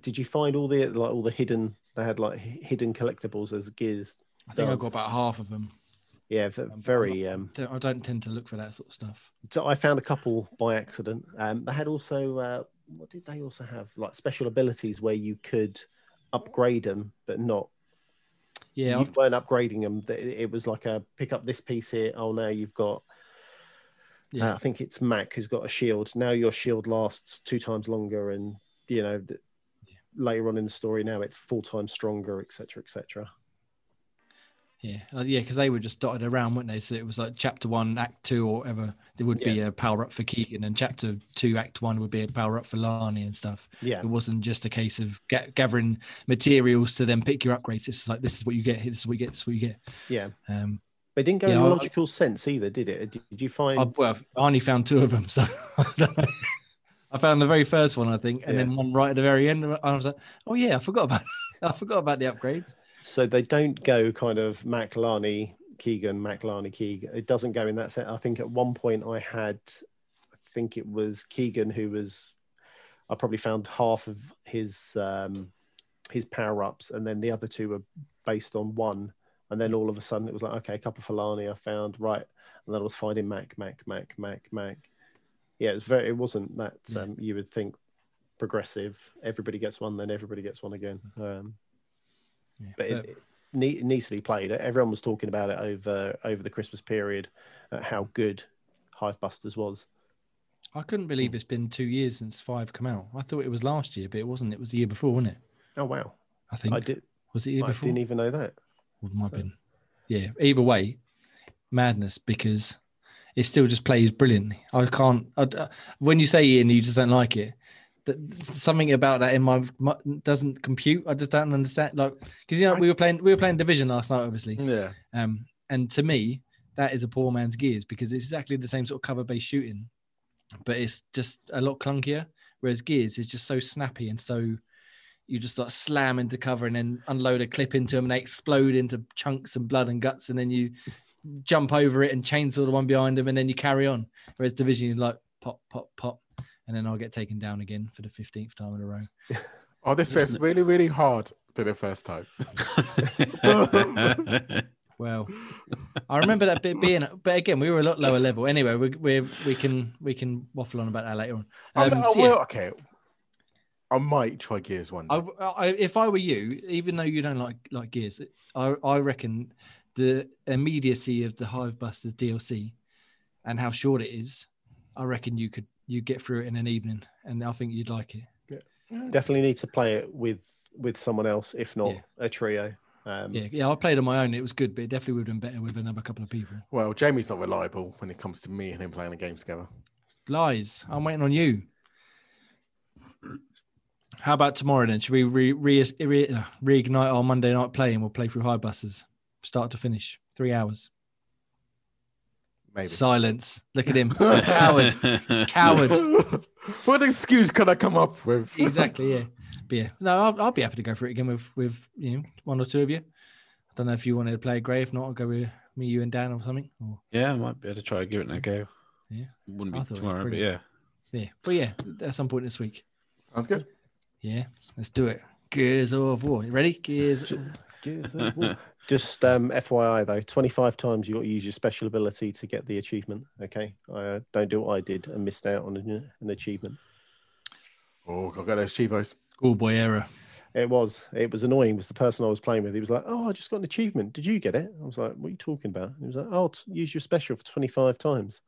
did you find all the like all the hidden? They had like hidden collectibles as gears. I think I've got about half of them. Yeah, very. Um, I don't tend to look for that sort of stuff. so I found a couple by accident. Um, they had also uh, what did they also have? Like special abilities where you could upgrade them, but not Yeah, you I've- weren't upgrading them. It was like a pick up this piece here. Oh, now you've got. yeah. Uh, I think it's Mac who's got a shield. Now your shield lasts two times longer, and you know th- later on in the story, now it's full time stronger, etc., etc. Yeah, uh, yeah, because they were just dotted around, weren't they? So it was like chapter one, act two, or whatever. There would be a power up for Keegan, and chapter two, act one would be a power up for Lani and stuff. Yeah, It wasn't just a case of ga- gathering materials to then pick your upgrades. It's like this is what you get, this is what you get, this is what you get. yeah. Um, But it didn't go Yeah, in I- logical sense either, did it? Did you find? I, well, I only found two of them, so I. [LAUGHS] I found the very first one, I think, and then one right at the very end. And I was like, "Oh yeah, I forgot about, [LAUGHS] I forgot about the upgrades." So they don't go kind of Mac Lani Keegan, Mac Lani Keegan. It doesn't go in that set. I think at one point I had, I think it was Keegan who was, I probably found half of his um, his power ups, and then the other two were based on one. And then all of a sudden it was like, okay, a couple for Lani I found right, and then I was finding Mac, Mac, Mac, Mac, Mac. Yeah, it was very. It wasn't that um, you would think progressive. Everybody gets one, then everybody gets one again. Um, Yeah, but it, it, ne- it needs to be played. Everyone was talking about it over over the Christmas period, uh, how good Hive Busters was. I couldn't believe it's been two years since five come out. I thought it was last year, but it wasn't. It was the year before, wasn't it? Oh wow, I think. I did. Was it year I before? didn't even know that. It might have been. Yeah. Either way, madness because it still just plays brilliantly. I can't. I, uh, when you say Ian, you just don't like it. Th- Something about that in my, my doesn't compute. I just don't understand. Like because you know we were playing we were playing Division last night, obviously. Yeah. Um, and to me, that is a poor man's Gears because it's exactly the same sort of cover based shooting, but it's just a lot clunkier. Whereas Gears is just so snappy and so you just like slam into cover and then unload a clip into them and they explode into chunks and blood and guts and then you jump over it and chainsaw the one behind them and then you carry on. Whereas Division is like pop, pop, pop, and then I'll get taken down again for the fifteenth time in a row. [LAUGHS] Oh, this bit's [LAUGHS] really, really hard to the first time. [LAUGHS] Well, I remember that bit being, but again, we were a lot lower level. Anyway, we we we can we can waffle on about that later on. Oh, Um, no, so yeah, well, okay. I might try Gears one. I, Day. I, if I were you, even though you don't like like Gears, I I reckon the immediacy of the Hive Busters DLC and how short it is, I reckon you could you get through it in an evening, and I think you'd like it. Definitely need to play it with with someone else, if not Yeah. a trio. Um, Yeah, yeah. I played on my own. It was good, but it definitely would have been better with another couple of people. Well, Jamie's not reliable when it comes to me and him playing the game together. Lies. I'm waiting on you. How about tomorrow then? Should we re, re, re, uh, reignite our Monday night play and we'll play through Hive Busters, start to finish, three hours. Maybe. Silence. Look at him, [LAUGHS] coward, coward. [LAUGHS] what excuse can I come up with? exactly. Yeah. [LAUGHS] But yeah. No, I'll, I'll be happy to go for it again with with you know one or two of you. I don't know if you wanted to play Grey. If not, I'll go with me, you, and Dan or something. Or yeah, I might be able to try and give it a go. Yeah. Wouldn't be thought tomorrow, but yeah. yeah. But yeah, at some point this week. Sounds good. Yeah. Let's do it. Gears of War. You ready? Gears. Gears of War. Just um, FYI though, 25 times you got to use your special ability to get the achievement. Okay, uh, don't do what I did and missed out on an, an achievement. Oh, I'll get those Chivos. Schoolboy error. It was it was annoying. Was the person I was playing with? He was like, "Oh, I just got an achievement. Did you get it?" I was like, "What are you talking about?" And He was like, "Oh, t- use your special for 25 times."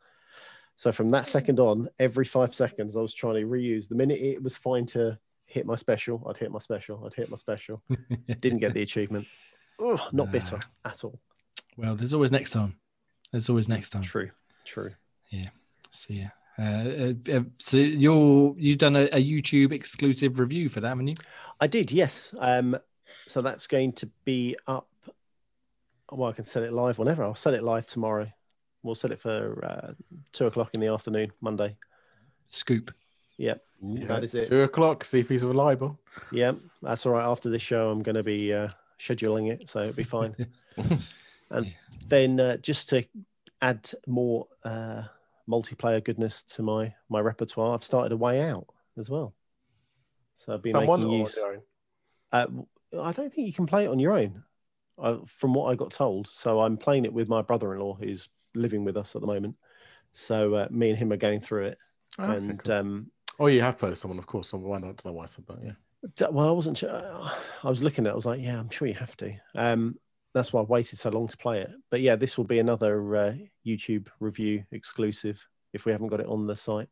So from that second on, every five seconds, I was trying to reuse. The minute it was fine to hit my special, I'd hit my special. I'd hit my special. [LAUGHS] Didn't get the achievement. Oh, not bitter at all. Well, there's always next time. There's always next time. True, true. So yeah. Uh, uh, uh, so you're you've done a, a YouTube exclusive review for that, haven't you? I did, yes. Um, so that's going to be up. Well, I can set it live whenever. I'll set it live tomorrow. We'll set it for uh, two o'clock in the afternoon, Monday. Scoop. Yep, that is it. Two o'clock. See if he's reliable. Yeah, that's all right. After this show, I'm going to be uh, scheduling it, so it'd be fine. [LAUGHS] and Yeah. then uh, just to add more uh, multiplayer goodness to my my repertoire, I've started a way out as well. So I've been Someone making use. Uh, I don't think you can play it on your own, uh, from what I got told. So I'm playing it with my brother-in-law, who's living with us at the moment. So uh, me and him are going through it, Oh, okay, and cool. um, oh, you have played someone, of course. So why not? I don't know why I said that. Yeah. Well, I wasn't sure. I was looking at. it, I was like, yeah, I'm sure you have to. Um, that's why I waited so long to play it. But yeah, this will be another uh, YouTube review exclusive. If we haven't got it on the site,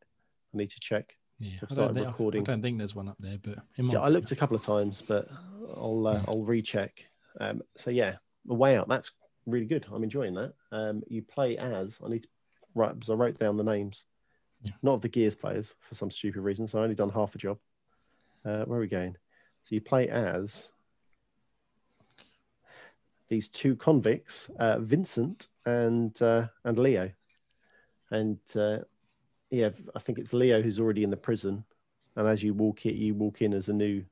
I need to check. Yeah. I've I started don't, think, recording. I don't think there's one up there, but. Yeah, I looked a couple of times, but I'll uh, Yeah. I'll recheck. Um, so yeah, a way out. That's really good. I'm enjoying that. Um, you play as I need to write because I wrote down the names, Yeah. not of the Gears players for some stupid reason. So I only done half a job. Uh, where are we going? So you play as these two convicts, uh, Vincent and uh, and Leo, and uh, yeah, I think it's Leo who's already in the prison, and as you walk in, you walk in as a new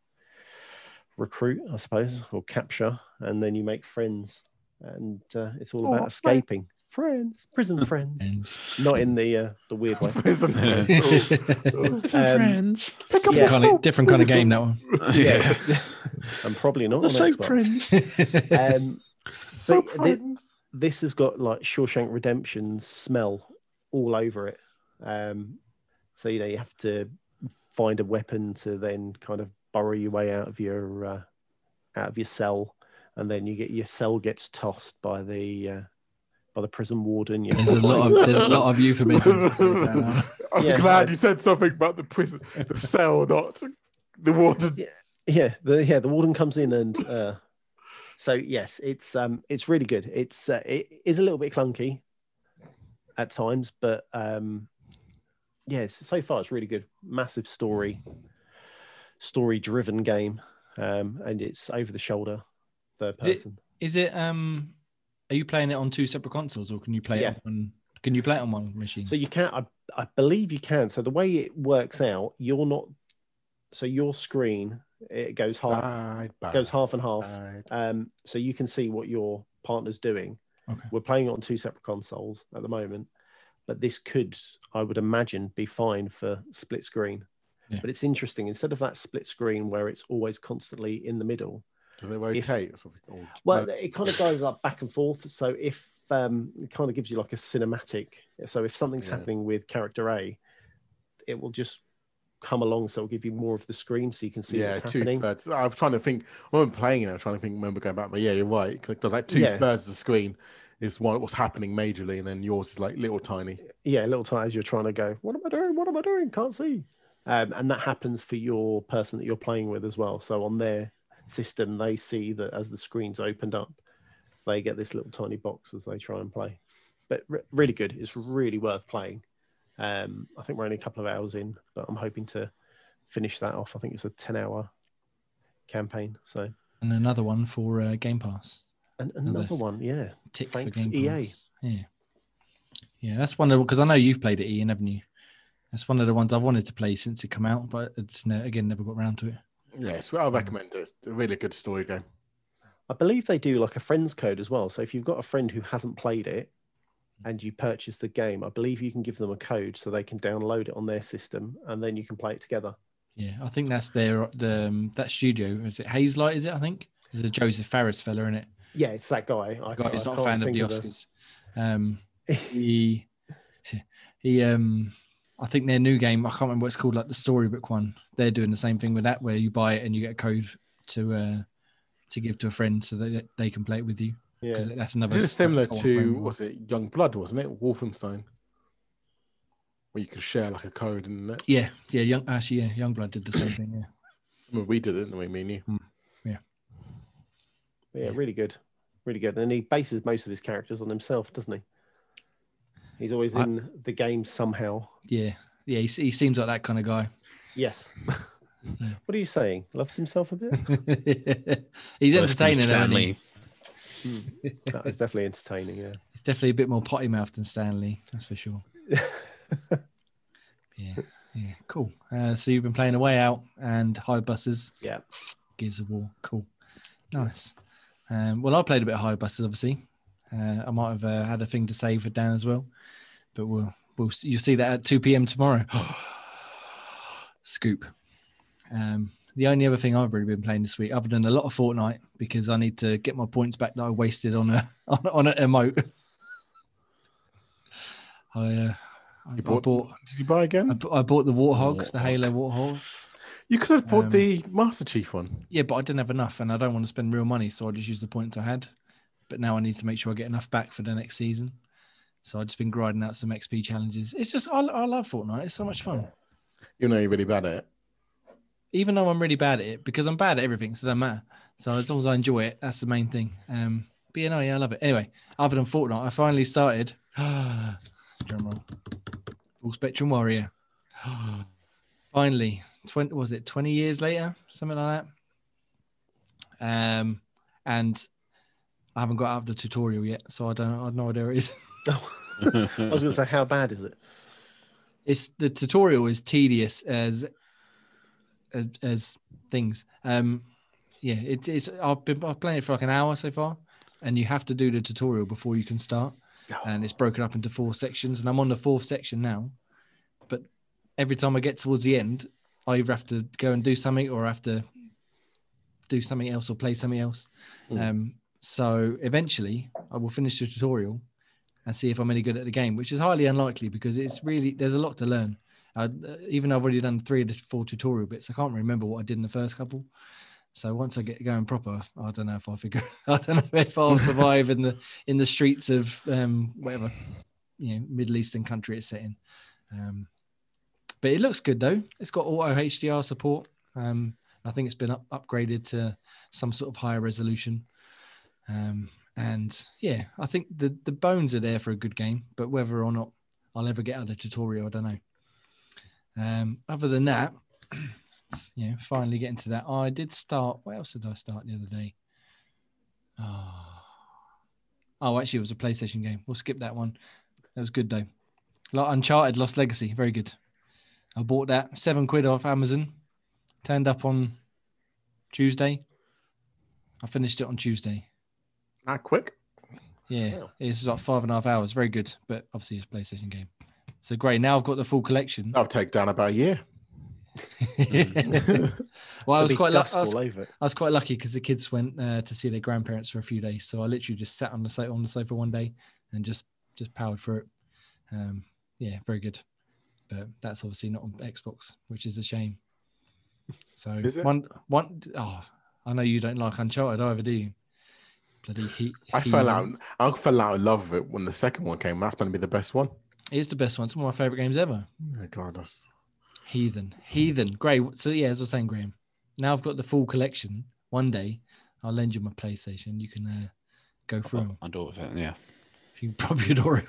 recruit, I suppose, or capture, and then you make friends, and uh, it's all Oh, about escaping. Friends, prison friends, And- not in the uh, the weird way. [LAUGHS] Prison Yeah. friends. [LAUGHS] Um, friends. Pick up yeah. kind of, different kind of game that one. [LAUGHS] Yeah. and probably not They're on so Xbox. friends. Um, So but thi- friends. this has got like Shawshank Redemption smell all over it. Um, so you know you have to find a weapon to then kind of burrow your way out of your uh, out of your cell, and then you get your cell gets tossed by the uh, by the prison warden. You There's a lot of there's a lot of euphemisms. going on. [LAUGHS] [LAUGHS] I'm Yeah, glad I- you said something about the prison, the cell, not the warden. yeah the yeah the warden comes in and uh so yes it's um it's really good it's uh, it is a little bit clunky at times but um yes so far it's really good massive story story driven game um and it's over the shoulder third person Is it um are you playing it on two separate consoles or can you play Yeah. it on can you play it on one machine? so you can I, I believe you can so the way it works out you're not so your screen it goes half Side by goes half and half. side. um, so you can see what your partner's doing. Okay. We're playing it on two separate consoles at the moment, but this could, I would imagine, be fine for split screen. Yeah. But it's interesting instead of that split screen where it's always constantly in the middle. Doesn't it rotate or something? Or Well, no, it kind of goes like back and forth. So if um, it kind of gives you like a cinematic. So if something's Yeah. happening with character A, it will just come along, so it'll give you more of the screen, so you can see yeah, what's two happening. thirds. I was trying to think. I wasn't playing it. I was trying to think. Remember going back, but yeah, you're right. Because like two Yeah. thirds of the screen is what what's happening majorly, and then yours is like little tiny. yeah, little tiny. as you're trying to go, what am I doing? What am I doing? Can't see. Um, and that happens for your person that you're playing with as well. So on their system, they see that as the screen's opened up, they get this little tiny box as they try and play. But re- really good. It's really worth playing. Um, I think we're only a couple of hours in, but I'm hoping to finish that off. I think it's a 10 hour campaign. So, And another one for uh, Game Pass. and Another another one, yeah. Tick Thanks, for Game EA. Yeah. Yeah, that's one of because I know you've played it, Ian, haven't you? That's one of the ones I've wanted to play since it come out, but it's ne- again never got around to it. Yes, well, I recommend it. It's a really good story game. I believe they do like a friends code as well. So if you've got a friend who hasn't played it and you purchase the game, I believe you can give them a code so they can download it on their system and then you can play it together. Yeah, I think that's their the um, that studio. Is it Hazelight? Is it? I think there's a Josef Fares fella in it. Yeah, it's that guy. I, guy can't- who's not a fan of think the the- Oscars. Um, [LAUGHS] he he um I think their new game, I can't remember what it's called, like the storybook one. They're doing the same thing with that, where you buy it and you get a code to uh to give to a friend so that they can play it with you. yeah. 'Cause that's another. Is similar to was it Young Blood? Wasn't it Wolfenstein? Where you could share like a code and that. Yeah, yeah. Young actually, yeah. Youngblood did the same thing. Yeah. [CLEARS THROAT] I mean, we did it, didn't we? Me and you. But yeah, really good. Really good. And he bases most of his characters on himself, doesn't he? He's always I- in the game somehow. Yeah, yeah. He, he seems like that kind of guy. Yes. [LAUGHS] Yeah. what are you saying? Loves himself a bit? [LAUGHS] He's Worse than entertaining. isn't he? Stanley. that is definitely entertaining, yeah. It's definitely a bit more potty mouthed than Stanley. That's for sure. [LAUGHS] Yeah, yeah. Cool. Uh, so you've been playing away out and Hive Busters. Yeah. Gears of War. Cool. Nice. Um, well, I played a bit of Hive Busters, obviously. Uh, I might have uh, had a thing to say for Dan as well, but we'll we'll you'll see that at two p.m. tomorrow. [GASPS] Scoop. Um, the only other thing I've really been playing this week, other than a lot of Fortnite, because I need to get my points back that I wasted on a [LAUGHS] on, on an emote. I, uh, I, I bought- bought Did you buy again? bu- I bought the Warthog, the Halo Warthog. You could have bought um, the Master Chief one. Yeah, but I didn't have enough, and I don't want to spend real money, so I just used the points I had. But now I need to make sure I get enough back for the next season. So I've just been grinding out some XP challenges. It's just I, I love Fortnite. It's so much fun, You know you're really bad at it. even though I'm really bad at it because I'm bad at everything, so it doesn't matter. So as long as I enjoy it, that's the main thing. Um, but yeah, no, yeah, I love it. Anyway, other than Fortnite, I finally started. [GASPS] Roll. Full Spectrum Warrior. [GASPS] finally, twenty was it twenty years later, something like that. Um, and I haven't got out of the tutorial yet, so I don't. I have no idea where it is. [LAUGHS] I was going to say, how bad is it? it's the tutorial is tedious as as, as things. Um, yeah, it, it's. I've been I've playing it for like an hour so far, and you have to do the tutorial before you can start, and it's broken up into four sections, and I'm on the fourth section now. But every time I get towards the end, I either have to go and do something or I have to do something else or play something else. Mm. Um, so eventually, I will finish the tutorial and see if I'm any good at the game, which is highly unlikely because it's really there's a lot to learn. Uh, even though I've already done three of the four tutorial bits, I can't remember what I did in the first couple. So once I get going proper, I don't know if I'll figure. [LAUGHS] I don't know if I'll survive in the in the streets of um, whatever you know Middle Eastern country it's set in. Um, but it looks good though. It's got auto HDR support. Um, I think it's been up, upgraded to some sort of higher resolution. Um, and yeah, I think the the bones are there for a good game, but whether or not I'll ever get out of the tutorial, I don't know. Um, other than that, [CLEARS THROAT] yeah, finally getting to that. Oh, I did start. What else did I start the other day? Oh, oh, actually, it was a PlayStation game. We'll skip that one. That was good though. Like Uncharted Lost Legacy, very good. I bought that seven quid off Amazon. Turned up on Tuesday. I finished it on Tuesday. That quick? Yeah, Wow. it's like five and a half hours. Very good, but obviously it's a PlayStation game. So great. Now I've got the full collection. I'll take down about a year. [LAUGHS] well, I was quite lu- dust I was, all over. I was quite lucky because the kids went uh, to see their grandparents for a few days. So I literally just sat on the sofa on the sofa one day and just just powered through it. Um, yeah, very good. but that's obviously not on Xbox, which is a shame. So Is it? one one oh, I know you don't like Uncharted either, do you? Bloody he, I fell out. I fell out of love with it when the second one came. That's going to be the best one. It is the best one. It's one of my favorite games ever. Oh my God, that's Heathen, heathen, great. So yeah, as I was saying, Graham. Now I've got the full collection. One day I'll lend you my PlayStation. You can uh, go through them. I do [LAUGHS] it. Yeah. You can prop your door.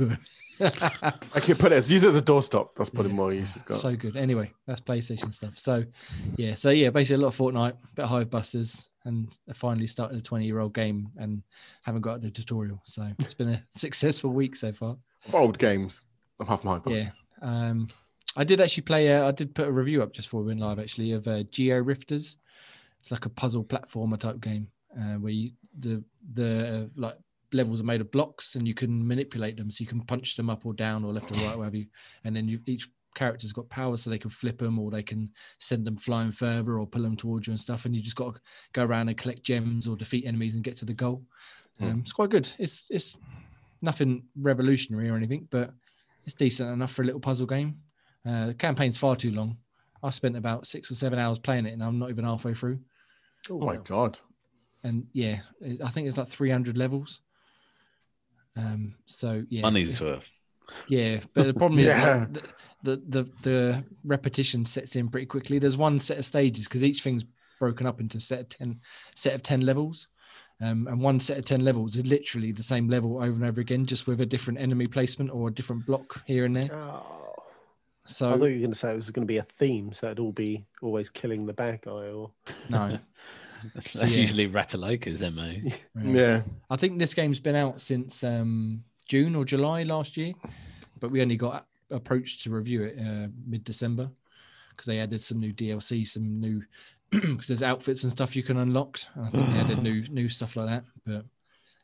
I can put it. as- Use it as a doorstop. That's probably Yeah. more use. It's got. so good. Anyway, that's PlayStation stuff. So yeah, so yeah, basically a lot of Fortnite, a bit of Hive Busters, and I finally started a 20 year old game and haven't got the tutorial. So it's been a [LAUGHS] successful week so far. old games. I'm half my Yeah. Um, I did actually play. Uh, I did put a review up just for we went live. Actually, of uh, Geo Rifters. It's like a puzzle platformer type game uh, where you, the the uh, like levels are made of blocks and you can manipulate them. So you can punch them up or down or left or right, whatever you. And then you each character's got powers, so they can flip them or they can send them flying further or pull them towards you and stuff. And you just got to go around and collect gems or defeat enemies and get to the goal. Um, It's quite good. It's it's nothing revolutionary or anything, but it's decent enough for a little puzzle game. Uh, the campaign's far too long. I spent about six or seven hours playing it, and I'm not even halfway through. Oh my God. And yeah, I think it's like 300 levels. Um, so yeah, Money's if- worth. yeah, but the problem is [LAUGHS] Yeah. that the, the the the repetition sets in pretty quickly. There's one set of stages because each thing's broken up into set of ten set of ten levels. Um, and one set of 10 levels is literally the same level over and over again, just with a different enemy placement or a different block here and there. Oh, So, I thought you were going to say it was going to be a theme, so it'd all be always killing the bad guy. Or no. [LAUGHS] That's So, yeah. usually Ratalaika's MO. yeah. Yeah. I think this game's been out since um, June or July last year, but we only got approached to review it uh, mid December because they added some new DLC, some new [CLEARS THROAT] because there's outfits and stuff you can unlock. And I think they added new new stuff like that. But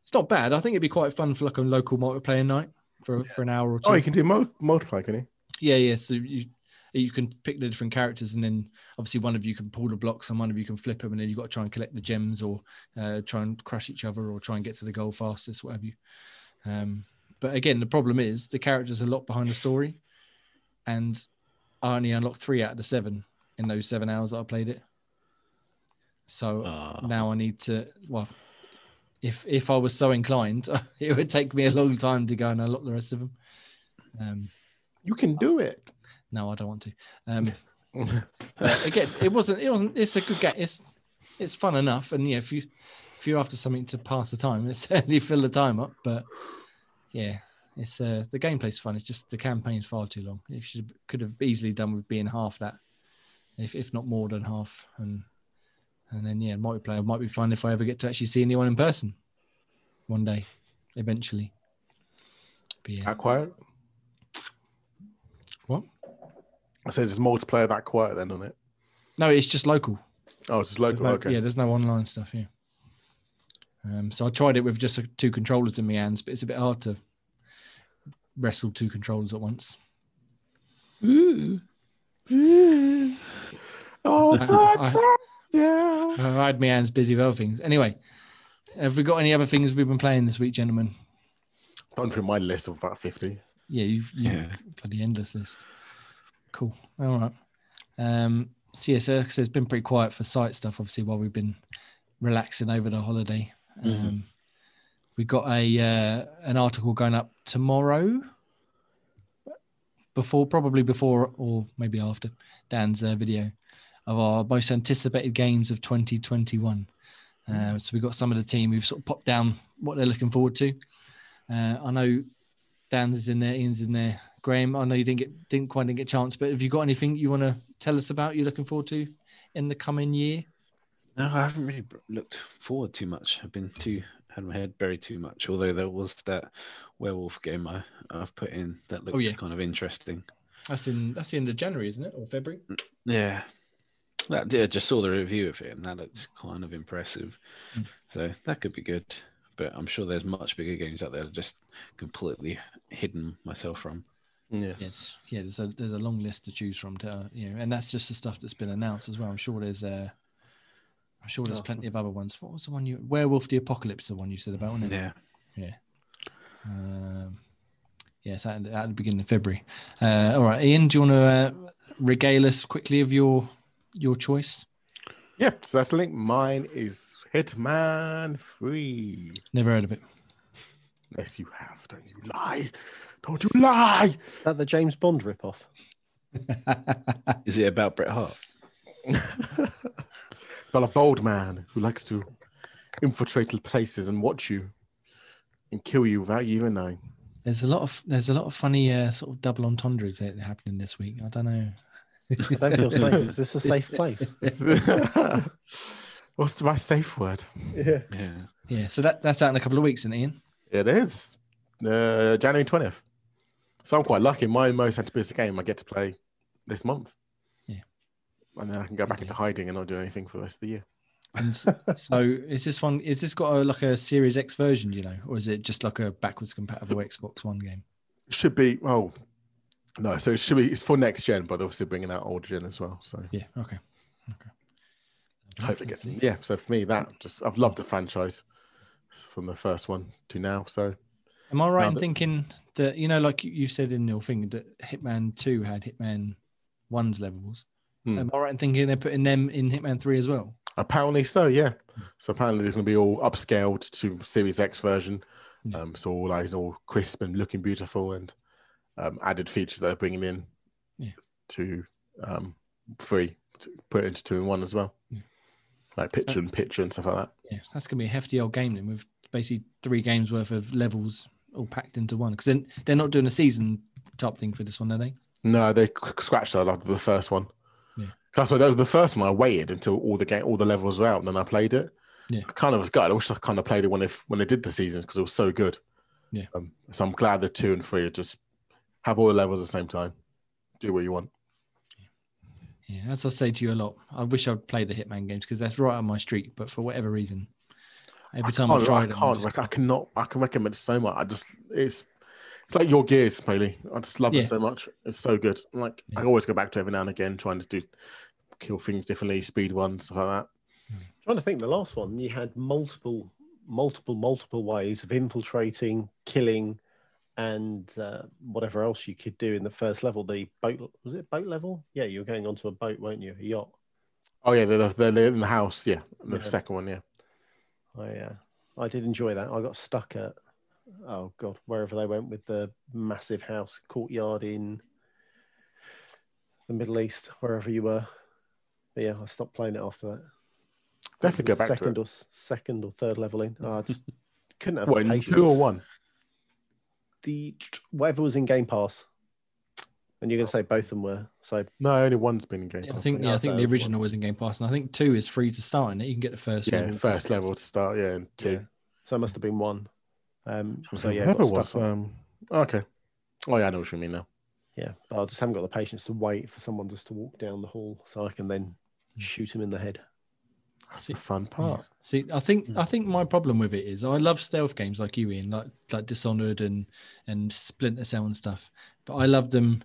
it's not bad. I think it'd be quite fun for like a local multiplayer night for for an hour or two. Oh, you can do mo- multiply, can you? Yeah, yeah. So you you can pick the different characters, and then obviously one of you can pull the blocks, and one of you can flip them, and then you've got to try and collect the gems, or uh, try and crush each other, or try and get to the goal fastest, whatever you. Um, but again, the problem is the characters are locked behind the story, and I only unlocked three out of the seven in those seven hours that I played it. So Ah. now I need to well. If if I was so inclined, [LAUGHS] it would take me a long time to go and unlock the rest of them. Um, You can do it. no, I don't want to. Um, [LAUGHS] again, it wasn't. It wasn't. It's a good game. It's it's fun enough, and yeah, if you if you're after something to pass the time, [LAUGHS] it certainly fill the time up. But yeah, it's uh, the gameplay's fun. It's just the campaign's far too long. It should could have easily done with being half that, if if not more than half. And and then yeah, multiplayer might be fun if I ever get to actually see anyone in person one day, eventually. But yeah, That quiet? what? I said it's multiplayer that quiet then on it. No, it's just local. Oh, it's just local. no- okay. Yeah, there's no online stuff. Yeah. Um, so I tried it with just two controllers in my hands, but it's a bit hard to wrestle two controllers at once. Ooh, Oh, [LAUGHS] I, I, yeah. I had my hands busy with other things. Anyway, have we got any other things we've been playing this week, gentlemen? Done through my list of about 50. Yeah, you've, you've Yeah. bloody endless list. Cool. All right. Um, so yeah, so, so it's been pretty quiet for site stuff, obviously, while we've been relaxing over the holiday. Um, Mhm. we got a uh, an article going up tomorrow, before probably before or maybe after Dan's uh, video of our most anticipated games of 2021. Uh, so we've got some of the team who've sort of popped down what they're looking forward to. Uh, I know Dan's in there, Ian's in there. Graham, I know you didn't get didn't quite didn't get a chance, but have you got anything you want to tell us about you're looking forward to in the coming year? No, I haven't really looked forward too much. I've been too had my head buried too much. Although there was that werewolf game I I've put in that looks Oh, yeah. kind of interesting. That's in that's the end of January, isn't it, or February? Yeah, that yeah, just saw the review of it and that looks kind of impressive. Mm. So that could be good. But I'm sure there's much bigger games out there I've just completely hidden myself from. Yeah. Yes, yeah. There's a there's a long list to choose from, to, uh, you know, and that's just the stuff that's been announced as well. I'm sure there's uh, I'm sure there's plenty of other ones. What was the one you Werewolf the Apocalypse? The one you said about, wasn't it? Yeah. Yeah. Um, Yes, at, at the beginning of February. Uh, all right, Ian, do you want to uh, regale us quickly of your your choice? Yep, certainly. Mine is Hitman 3. Never heard of it. Yes, you have. Don't you lie. Don't you lie. Is that the James Bond ripoff? [LAUGHS] Is it about Bret Hart? [LAUGHS] it's about a bold man who likes to infiltrate places and watch you and kill you without you even knowing. There's a lot of there's a lot of funny uh, sort of double entendres that are happening this week. I don't know. I don't feel safe. Is this a safe place? [LAUGHS] What's my safe word? Yeah. Yeah. Yeah, so that, that's out in a couple of weeks, isn't it, Ian? It is uh, January 20th. So I'm quite lucky. My most anticipated game I get to play this month. And then I can go back into hiding and not do anything for the rest of the year. And [LAUGHS] so is this one is this got a, like a Series X version, you know, or is it just like a backwards compatible Xbox One game? Should be, oh, no. So it should be, it's for next gen, but obviously bringing out old gen as well. So Yeah, okay. Okay. I hope it gets, yeah. So for me, that just, I've loved the franchise from the first one to now. So Am I right in that- thinking that you know, like you- you said in your thing, that Hitman Two had Hitman One's levels? Hmm. Am I right in thinking they're putting them in Hitman Three as well? Apparently so, yeah. So apparently it's going to be all upscaled to Series X version. Yeah. Um, so all like all crisp and looking beautiful and um, added features that they're bringing in Yeah. to um, free to put into two and one as well. Yeah. Like picture and picture and stuff like that. Yeah, that's gonna be a hefty old game then, with basically three games worth of levels all packed into one. Because then they're not doing a season type thing for this one, are they? No, they scratched that after the first one. Yeah. That's why that was the first one. I waited until all the game, all the levels were out, and then I played it. Yeah. I kind of was good. I wish I kind of played it when they when they did the seasons because it was so good. Yeah. Um, so I'm glad the two and three are just have all the levels at the same time. Do what you want. Yeah, as I say to you a lot, I wish I'd played the Hitman games because that's right on my street. But for whatever reason, every I time I've tried I them, I can't. just I cannot. I can recommend it so much. I just it's it's like your gears, Paley. I just love Yeah. it so much. It's so good. Like I always go back to it every now and again, trying to do kill things differently, speed ones, stuff like that. trying to think the last one you had multiple multiple multiple ways of infiltrating killing and uh, whatever else you could do in the first level the boat was it boat level yeah you were going onto a boat weren't you a yacht Oh yeah, they're, they're, in the house. Yeah, the Yeah. second one. Yeah. i uh, i did enjoy that i got stuck at oh god wherever they went with the massive house courtyard in the middle east wherever you were but yeah i stopped playing it after that Definitely go back to second it. or second or third level in Oh, i just [LAUGHS] couldn't have What, the two or one? the whatever was in Game Pass, and you're going to say both of them were. So No, only one's been in Game Yeah, I Pass, think think. yeah, I Yeah, think so the one- original was in Game Pass, and I think two is free to start in it. You can get the first Yeah, level. first level to start. Yeah, and two. yeah, so it must have been one. Um, so So yeah, whatever it was. Um, okay. Oh yeah, I know what you mean now. yeah, but I just haven't got the patience to wait for someone just to walk down the hall so I can then. Shoot him in the head. That's the fun Yeah. part. See, I think Hmm. I think my problem with it is I love stealth games like you, Ian, like like Dishonored and and Splinter Cell and stuff. But I love them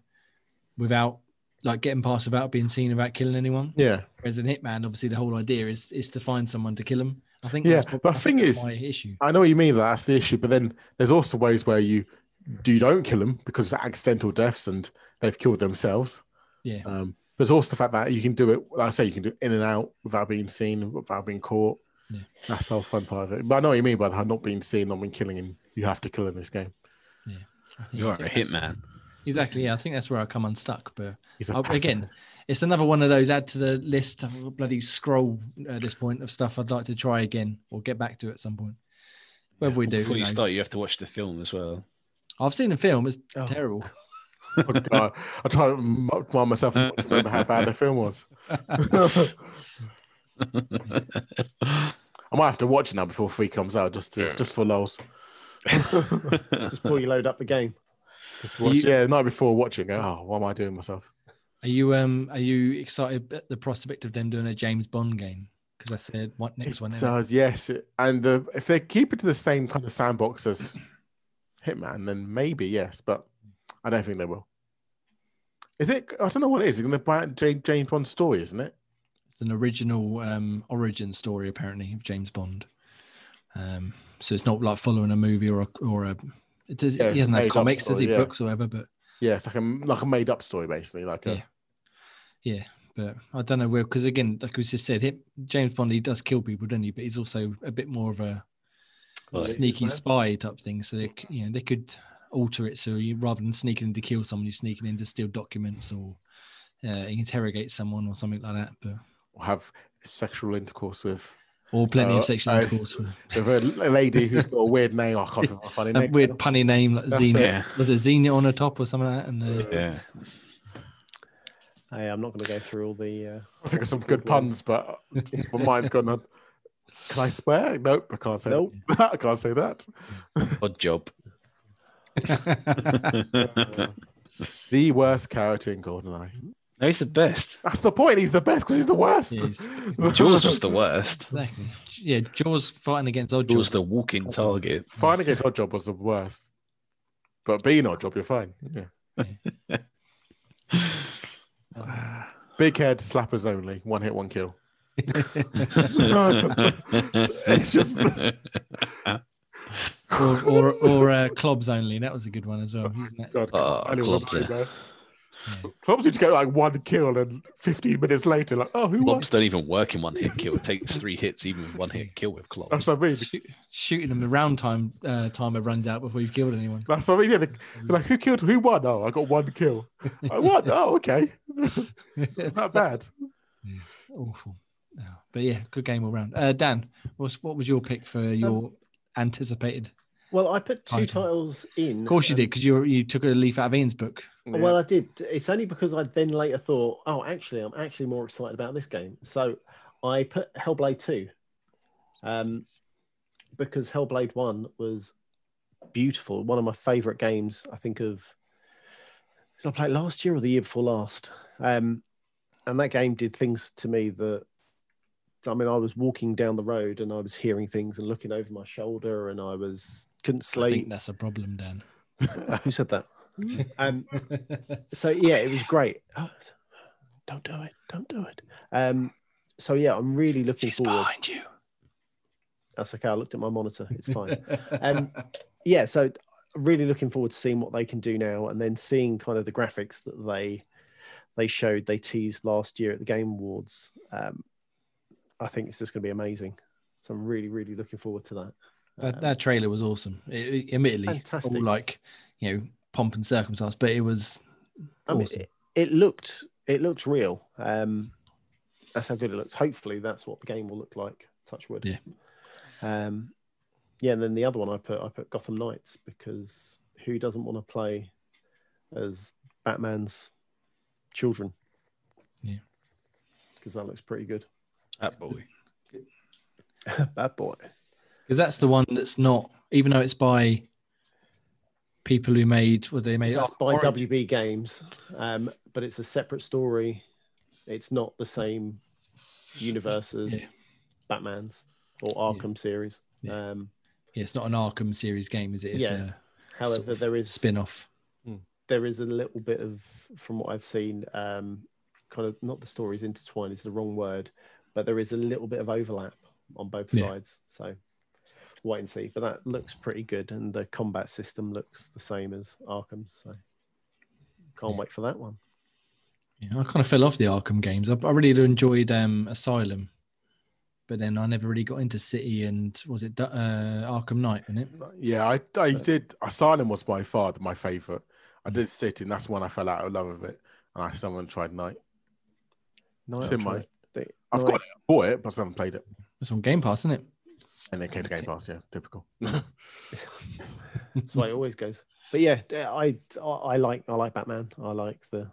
without like getting past without being seen without killing anyone. Yeah, Whereas in Hitman, obviously the whole idea is is to find someone to kill them. I think Yeah, that's but I the think thing that's is- my issue. I know what you mean. That that's the issue. But then there's also ways where you do you don't kill them because they're accidental deaths and they've killed themselves. Yeah, Um, there's also the fact that you can do it. Like I say, you can do it in and out without being seen, without being caught. Yeah. That's the whole fun part of it. But I know what you mean by that. Not being seen, not being killing him. You have to kill him in this game. I think, You're a think that's- hitman. Exactly. Yeah, I think that's where I come unstuck. But He's a again, it's another one of those add to the list of bloody scroll at this point of stuff I'd like to try again or get back to at some point. Whether we do, Before you knows? start, you have to watch the film as well. I've seen the film. It's Oh. terrible. Oh, God. I try to remind myself and remember how bad the film was. [LAUGHS] I might have to watch it now before three comes out, just to, Yeah. just for lols. [LAUGHS] Just before you load up the game. Just watch, You- yeah, the night before watching. Oh, what am I doing myself? Are you um are you excited at the prospect of them doing a James Bond game? Because I said what next it one. isn't it? does, yes. And uh, if they keep it to the same kind of sandbox as Hitman, then maybe yes, but I don't think they will. Is it? I don't know what it is. It's going to James, James Bond story, isn't it? It's an original um origin story apparently of James Bond. Um, so it's not like following a movie or a or a It does, Yeah, it's he hasn't made had up comics, does he? yeah. Books or whatever, but Yeah, it's like a like a made up story basically. Like a, Yeah. yeah. But I don't know where because again, like we just said, him, James Bond he does kill people, doesn't he? But he's also a bit more of a Well, sneaky spy type thing. So they, you know, they could alter it so you rather than sneaking in to kill someone, you're sneaking in to steal documents or uh, interrogate someone or something like that. But have sexual intercourse with or plenty Oh, of sexual I- intercourse. with [LAUGHS] with a lady who's got a weird name. I can't remember a funny [LAUGHS] A name. weird punny name like That's Xenia. Yeah. Was it Xenia on the top or something like that? And uh, Yeah. Hey, I'm not going to go through all the. Uh, I think of some Good good puns, but my mind's gone on. Can I swear? Nope, I can't say. Nope. [LAUGHS] I can't say that. Oddjob. [LAUGHS] The worst character in GoldenEye. no, he's the best. That's the point. He's the best because he's the worst. Yeah, [LAUGHS] Jaws was the worst. exactly. Yeah, Jaws fighting against Odd Jaws Jaws. the walking Awesome. target. Fighting against Oddjob was the worst, but being Oddjob, you're fine. Yeah. [LAUGHS] Big head, slappers only. One hit, one kill. it's just or [LAUGHS] or, or uh, clubs only. That was a good one as well. Isn't it? God, Oh, I don't Clubs, remember, yeah. Clubs used to get like one kill and 15 minutes later, like, oh, who won? Clubs don't even work in one hit kill. It takes [LAUGHS] three hits, even one hit kill with clubs. That's what I mean. Shoot, shooting them the round time uh, timer runs out before you've killed anyone. That's what I mean. Yeah, they- like, who killed? Who won? Oh, I got one kill. I won. [LAUGHS] Oh, okay. it's not bad. Awful. No. But yeah, good game all round. Uh, Dan, what's, what was your pick for your anticipated? well, I put two Title. titles in. Of course you did, because you you took a leaf out of Ian's book. Well, I did. It's only because I then later thought, oh, actually, I'm actually more excited about this game. So I put Hellblade 2. Um, because Hellblade 1 was beautiful. One of my favorite games, I think, of. Did I play it last year or the year before last? Um, and that game did things to me that. I mean, I was walking down the road and I was hearing things and looking over my shoulder and I was couldn't I sleep. think that's a problem, Dan. [LAUGHS] Who said that? [LAUGHS] Um, so yeah, it was great. Oh, don't do it. Don't do it. Um, so yeah, I'm really looking forward. She's behind you. That's okay. I looked at my monitor. It's fine. [LAUGHS] Um, yeah, so really looking forward to seeing what they can do now, and then seeing kind of the graphics that they they showed, they teased last year at the Game Awards. Um, I think it's just going to be amazing. So I'm really, really looking forward to that. That, Um, that trailer was awesome. It, it- admittedly, Fantastic. all like you know pomp and circumstance, but it was I mean, awesome. it, it looked it looks real. Um, that's how good it looks. Hopefully, that's what the game will look like. Touch wood. Yeah. Um, yeah, and then the other one I put I put Gotham Knights because who doesn't want to play as Batman's children? Yeah. because that looks pretty good. That boy. [LAUGHS] Bad boy. because that's the one that's not, even though it's by people who made what they made. So that's oh, by Origin. WB Games, um, but it's a separate story. It's not the same universe as Yeah. Batman's or Arkham series. Yeah. Um, Yeah, it's not an Arkham series game, is it? It's Yeah. a however, sort of there is spin-off. there is a little bit of, from what I've seen, um, kind of not the stories intertwined is the wrong word, but there is a little bit of overlap on both Yeah. sides. So wait and see. But that looks pretty good, and the combat system looks the same as Arkham. So can't Yeah. wait for that one. Yeah, I kind of fell off the Arkham games. I, I really enjoyed um, Asylum, but then I never really got into City and was it uh, Arkham Knight, wasn't it? Yeah, I, I did. Asylum was by far my favorite. I did City, and that's when I fell out of love with it. And I still haven't tried Knight. No, It's I'm in my- to think- I've no, got it, I bought it, but I haven't played it. It's on Game Pass, isn't it? And it came to Game Pass, yeah, typical. [LAUGHS] That's why it always goes. But yeah, I, I I like I like Batman. I like the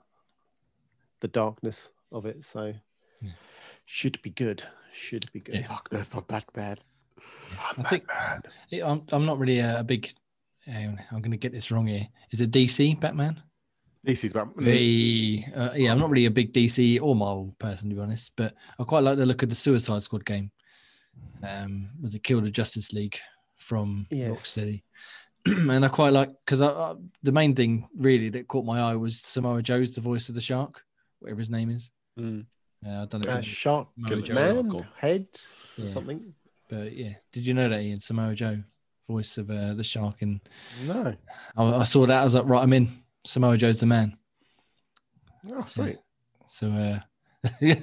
the darkness of it. So Yeah. should be good. Should be good. Yeah. Fuck, that's not that bad. I think Yeah, I'm, I'm not really a, a big. hang I'm going to get this wrong here. Is it DC Batman? DC's Batman. The uh, yeah, I'm not really a big DC or Marvel person to be honest, but I quite like the look of the Suicide Squad game. Um, was it Kill the Justice League from Yes. Rocksteady? [CLEARS THROAT] and I quite like because I, I, the main thing really that caught my eye was Samoa Joe's the voice of the shark, whatever his name is. Mm. Uh, I don't know, Uh, shark Samoa Joe man Cool. head or Yeah. something. but yeah, did you know that Ian Samoa Joe voice of uh, the shark, and No. I, I saw that. I was like, right, I'm in. Samoa Joe's the man. Oh, sweet. So, uh, [LAUGHS]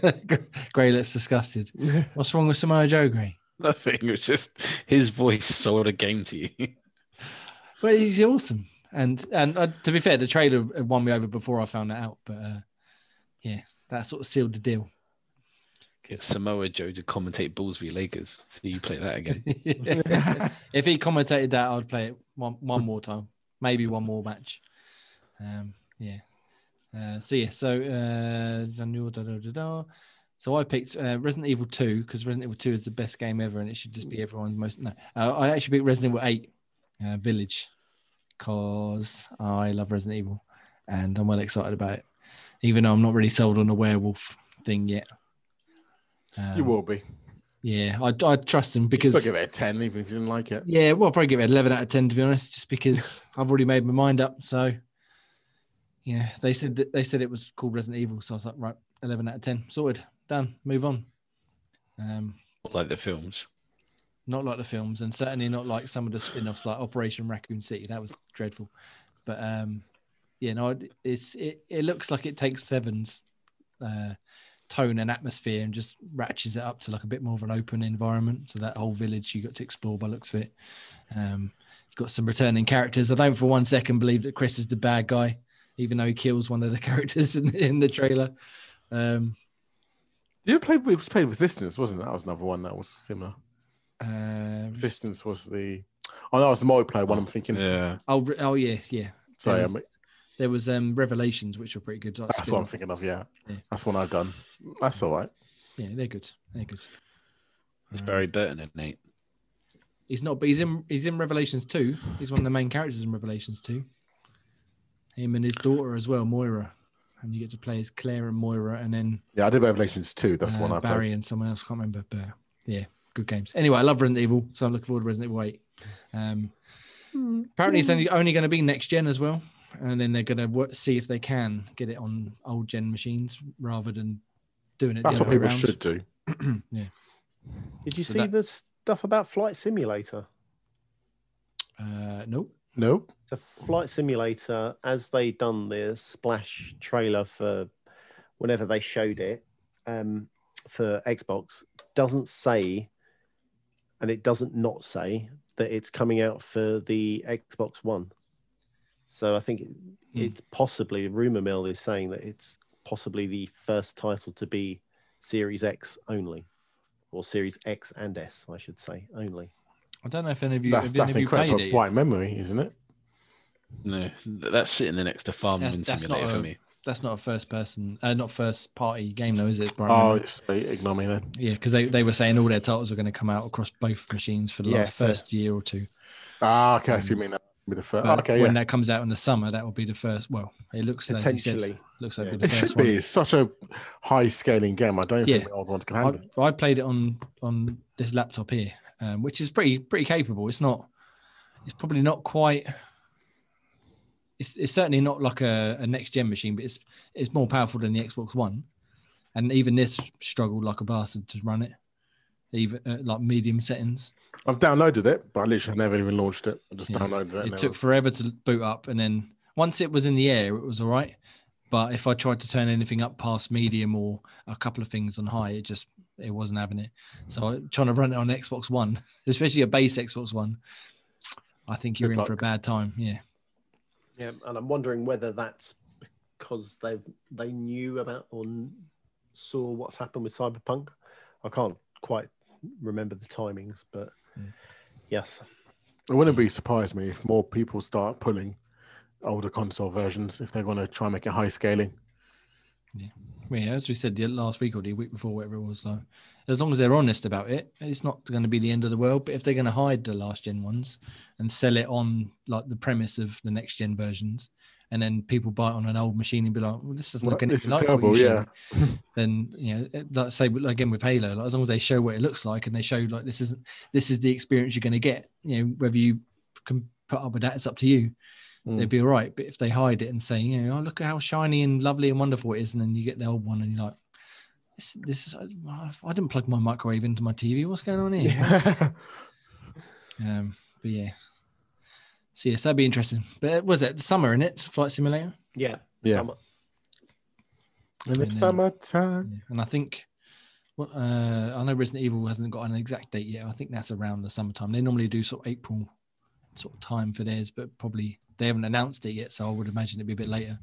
Gray looks disgusted. [LAUGHS] What's wrong with Samoa Joe, Gray? Nothing. It's just his voice sold a game to you. [LAUGHS] Well, he's awesome. And and uh, to be fair, the trailer won me over before I found that out. But uh, yeah, that sort of sealed the deal. Get Samoa Joe to commentate Bulls v Lakers. So you play that again. if he commentated that, I'd play it one one more time, maybe one more match. Um, yeah. Uh, so yeah, so uh, da, da, da, da. so I picked uh, Resident Evil Two because Resident Evil Two is the best game ever, and it should just be everyone's most. No, uh, I actually picked Resident Evil Eight uh, Village because I love Resident Evil, and I'm well excited about it, even though I'm not really sold on the werewolf thing yet. Um, you will be. Yeah, I, I trust him because Still give it a 10, even if you didn't like it. yeah, well, I'll probably give it 11 out of 10 to be honest, just because [LAUGHS] I've already made my mind up. So, yeah, they said that they said it was called Resident Evil, so I was like, right, 11 out of 10, sorted, done, move on. Um, like the films. not like the films, and certainly not like some of the spin-offs, like Operation Raccoon City. That was dreadful, but um, yeah, no, it's it, it looks like it takes Seven's uh, tone and atmosphere and just ratchets it up to like a bit more of an open environment. So that whole village you got to explore by looks of it. Um, you've got some returning characters. I don't for one second believe that Chris is the bad guy, even though he kills one of the [LAUGHS] characters in, in the trailer. Um, You played with played Resistance, wasn't it? That was another one that was similar. um, Resistance was the. Oh, that was the multiplayer one. I'm thinking. Yeah. oh, oh yeah, yeah. Sorry, There I'm, There was um, Revelations, which were pretty good. like that's what I'm thinking of. Yeah, Yeah. that's one I've done. That's all right. Yeah, they're good. They're good. It's Um, Barry Burton and Nate. He's not, but he's in. He's in Revelations two. He's one of the main characters in Revelations two. Him and his daughter as well, Moira, and you get to play as Claire and Moira, and then Yeah, I did Revelations 2. That's uh, one I Barry played. and someone else. I can't remember, but yeah, good games. Anyway, I love Resident Evil, so I'm looking forward to Resident Evil eight. Um, apparently, it's only only going to be next gen as well, and then they're going to see if they can get it on old gen machines rather than doing it. That's what people way should do. [CLEARS THROAT] yeah. Did you So see that- the stuff about Flight Simulator? Uh, nope. Nope. The Flight Simulator, as they done the splash trailer for whenever they showed it um, for Xbox, doesn't say, and it doesn't not say that it's coming out for the Xbox One. So I think it, Hmm. it's possibly rumor mill is saying that it's possibly the first title to be Series X only, or Series X and S, I should say, only. I don't know if any of you That's have any that's of you played incredible. it. White memory, isn't it? No, that's sitting there next to Farming That's- that's not Simulator a- for me. That's not a first person, uh, not first party game though, is it? Brian? Oh, it's uh, ignore me then. yeah, because they, they were saying all their titles were going to come out across both machines for the Yeah, last fair. first year or two. Ah, okay. so you mean that be the first? But okay, when yeah. that comes out in the summer, that will be the first. Well, it looks as said, Potentially. looks like Yeah. it'll be It the should one. be. It's such a high scaling game. I don't Yeah. think the old ones can handle it. I, I played it on on this laptop here, um, which is pretty pretty capable. It's not. It's probably not quite. It's, it's certainly not like a, a next gen machine, but it's it's more powerful than the Xbox One, and even this struggled like a bastard to run it, even uh, like medium settings. I've downloaded it, but I literally never even launched it. I just Yeah. downloaded it. It took forever to boot up, and then once it was in the air, it was all right. But if I tried to turn anything up past medium or a couple of things on high, it just it wasn't having it. So trying to run it on Xbox One, [LAUGHS] especially a base Xbox One, I think you're Good in for a bad time. Yeah, Yeah, and I'm wondering whether that's because they they knew about or saw what's happened with Cyberpunk. I can't quite remember the timings, but Mm. yes, It wouldn't be surprised me if more people start pulling older console versions if they're going to try and make it high scaling. Well, yeah. As we said the last week or the week before, whatever it was, like as long as they're honest about it, it's not going to be the end of the world. But if they're going to hide the last gen ones and sell it on like the premise of the next gen versions, and then people buy it on an old machine and be like, "Well, this doesn't Well, look anything this is like terrible, what you yeah. [LAUGHS] then you know, like say again with Halo, like, as long as they show what it looks like and they show like this isn't this is the experience you're going to get. You know, whether you can put up with that, it's up to you. Mm. They'd be all right. But if they hide it and say, you know, oh, look at how shiny and lovely and wonderful it is, and then you get the old one and you're like, this, this is I didn't plug my microwave into my TV. What's going on here? [LAUGHS] Um, but yeah. So yes, that'd be interesting. But was it summer in it? Flight simulator. Yeah. Yeah. Summer. In the And then- summertime. Yeah. And I think, well, uh, I know Resident Evil hasn't got an exact date yet. I think that's around the summertime. They normally do sort of April sort of time for theirs, but probably they haven't announced it yet. So I would imagine it'd be a bit later.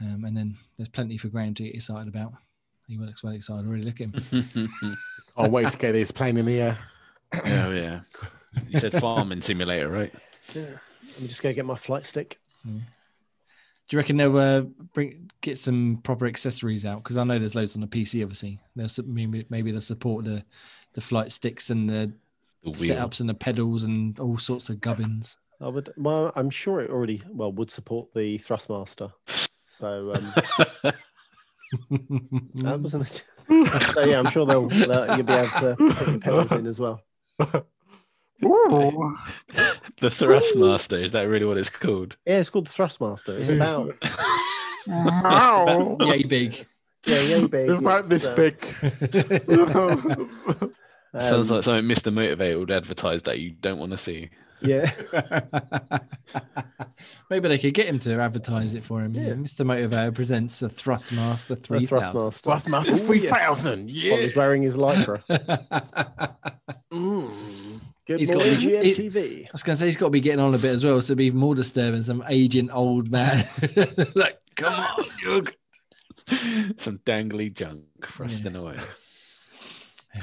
Um, and then there's plenty for Graham to get excited about. He looks well excited already. Look at him. [LAUGHS] Can't wait to get this plane in the air. [CLEARS THROAT] oh yeah. You said farming simulator, right? Yeah. Let me just go get my flight stick. Do you reckon they'll uh, bring get some proper accessories out? Because I know there's loads on the PC. Obviously, they'll maybe maybe they'll support the the flight sticks and the The setups and the pedals and all sorts of gubbins. I would. Well, I'm sure it already well would support the Thrustmaster. So um, [LAUGHS] that wasn't. A, so yeah, I'm sure they'll, they'll you'll be able to put your pedals in as well. Ooh. [LAUGHS] The Thrustmaster, is that really what it's called? Yeah, it's called the Thrustmaster. It's about Wow. [LAUGHS] Yay big. yeah, yeah, big. It's about this uh, thick. Sounds um, like something Mr. Motivator would advertise that you don't want to see. Yeah. [LAUGHS] Maybe they could get him to advertise it for him. Yeah. Yeah. Mr. Motivator presents the Thrustmaster The 3000. Thrustmaster. Thrustmaster Ooh, 3000. While Yeah. he's wearing his lycra. [LAUGHS] Mm. Good He's got morning, to be- GMTV. I was going to say he's got to be getting on a bit as well, so it'd be even more disturbing. Some aging old man, [LAUGHS] like, come on, Jug. Some dangly junk thrusting away.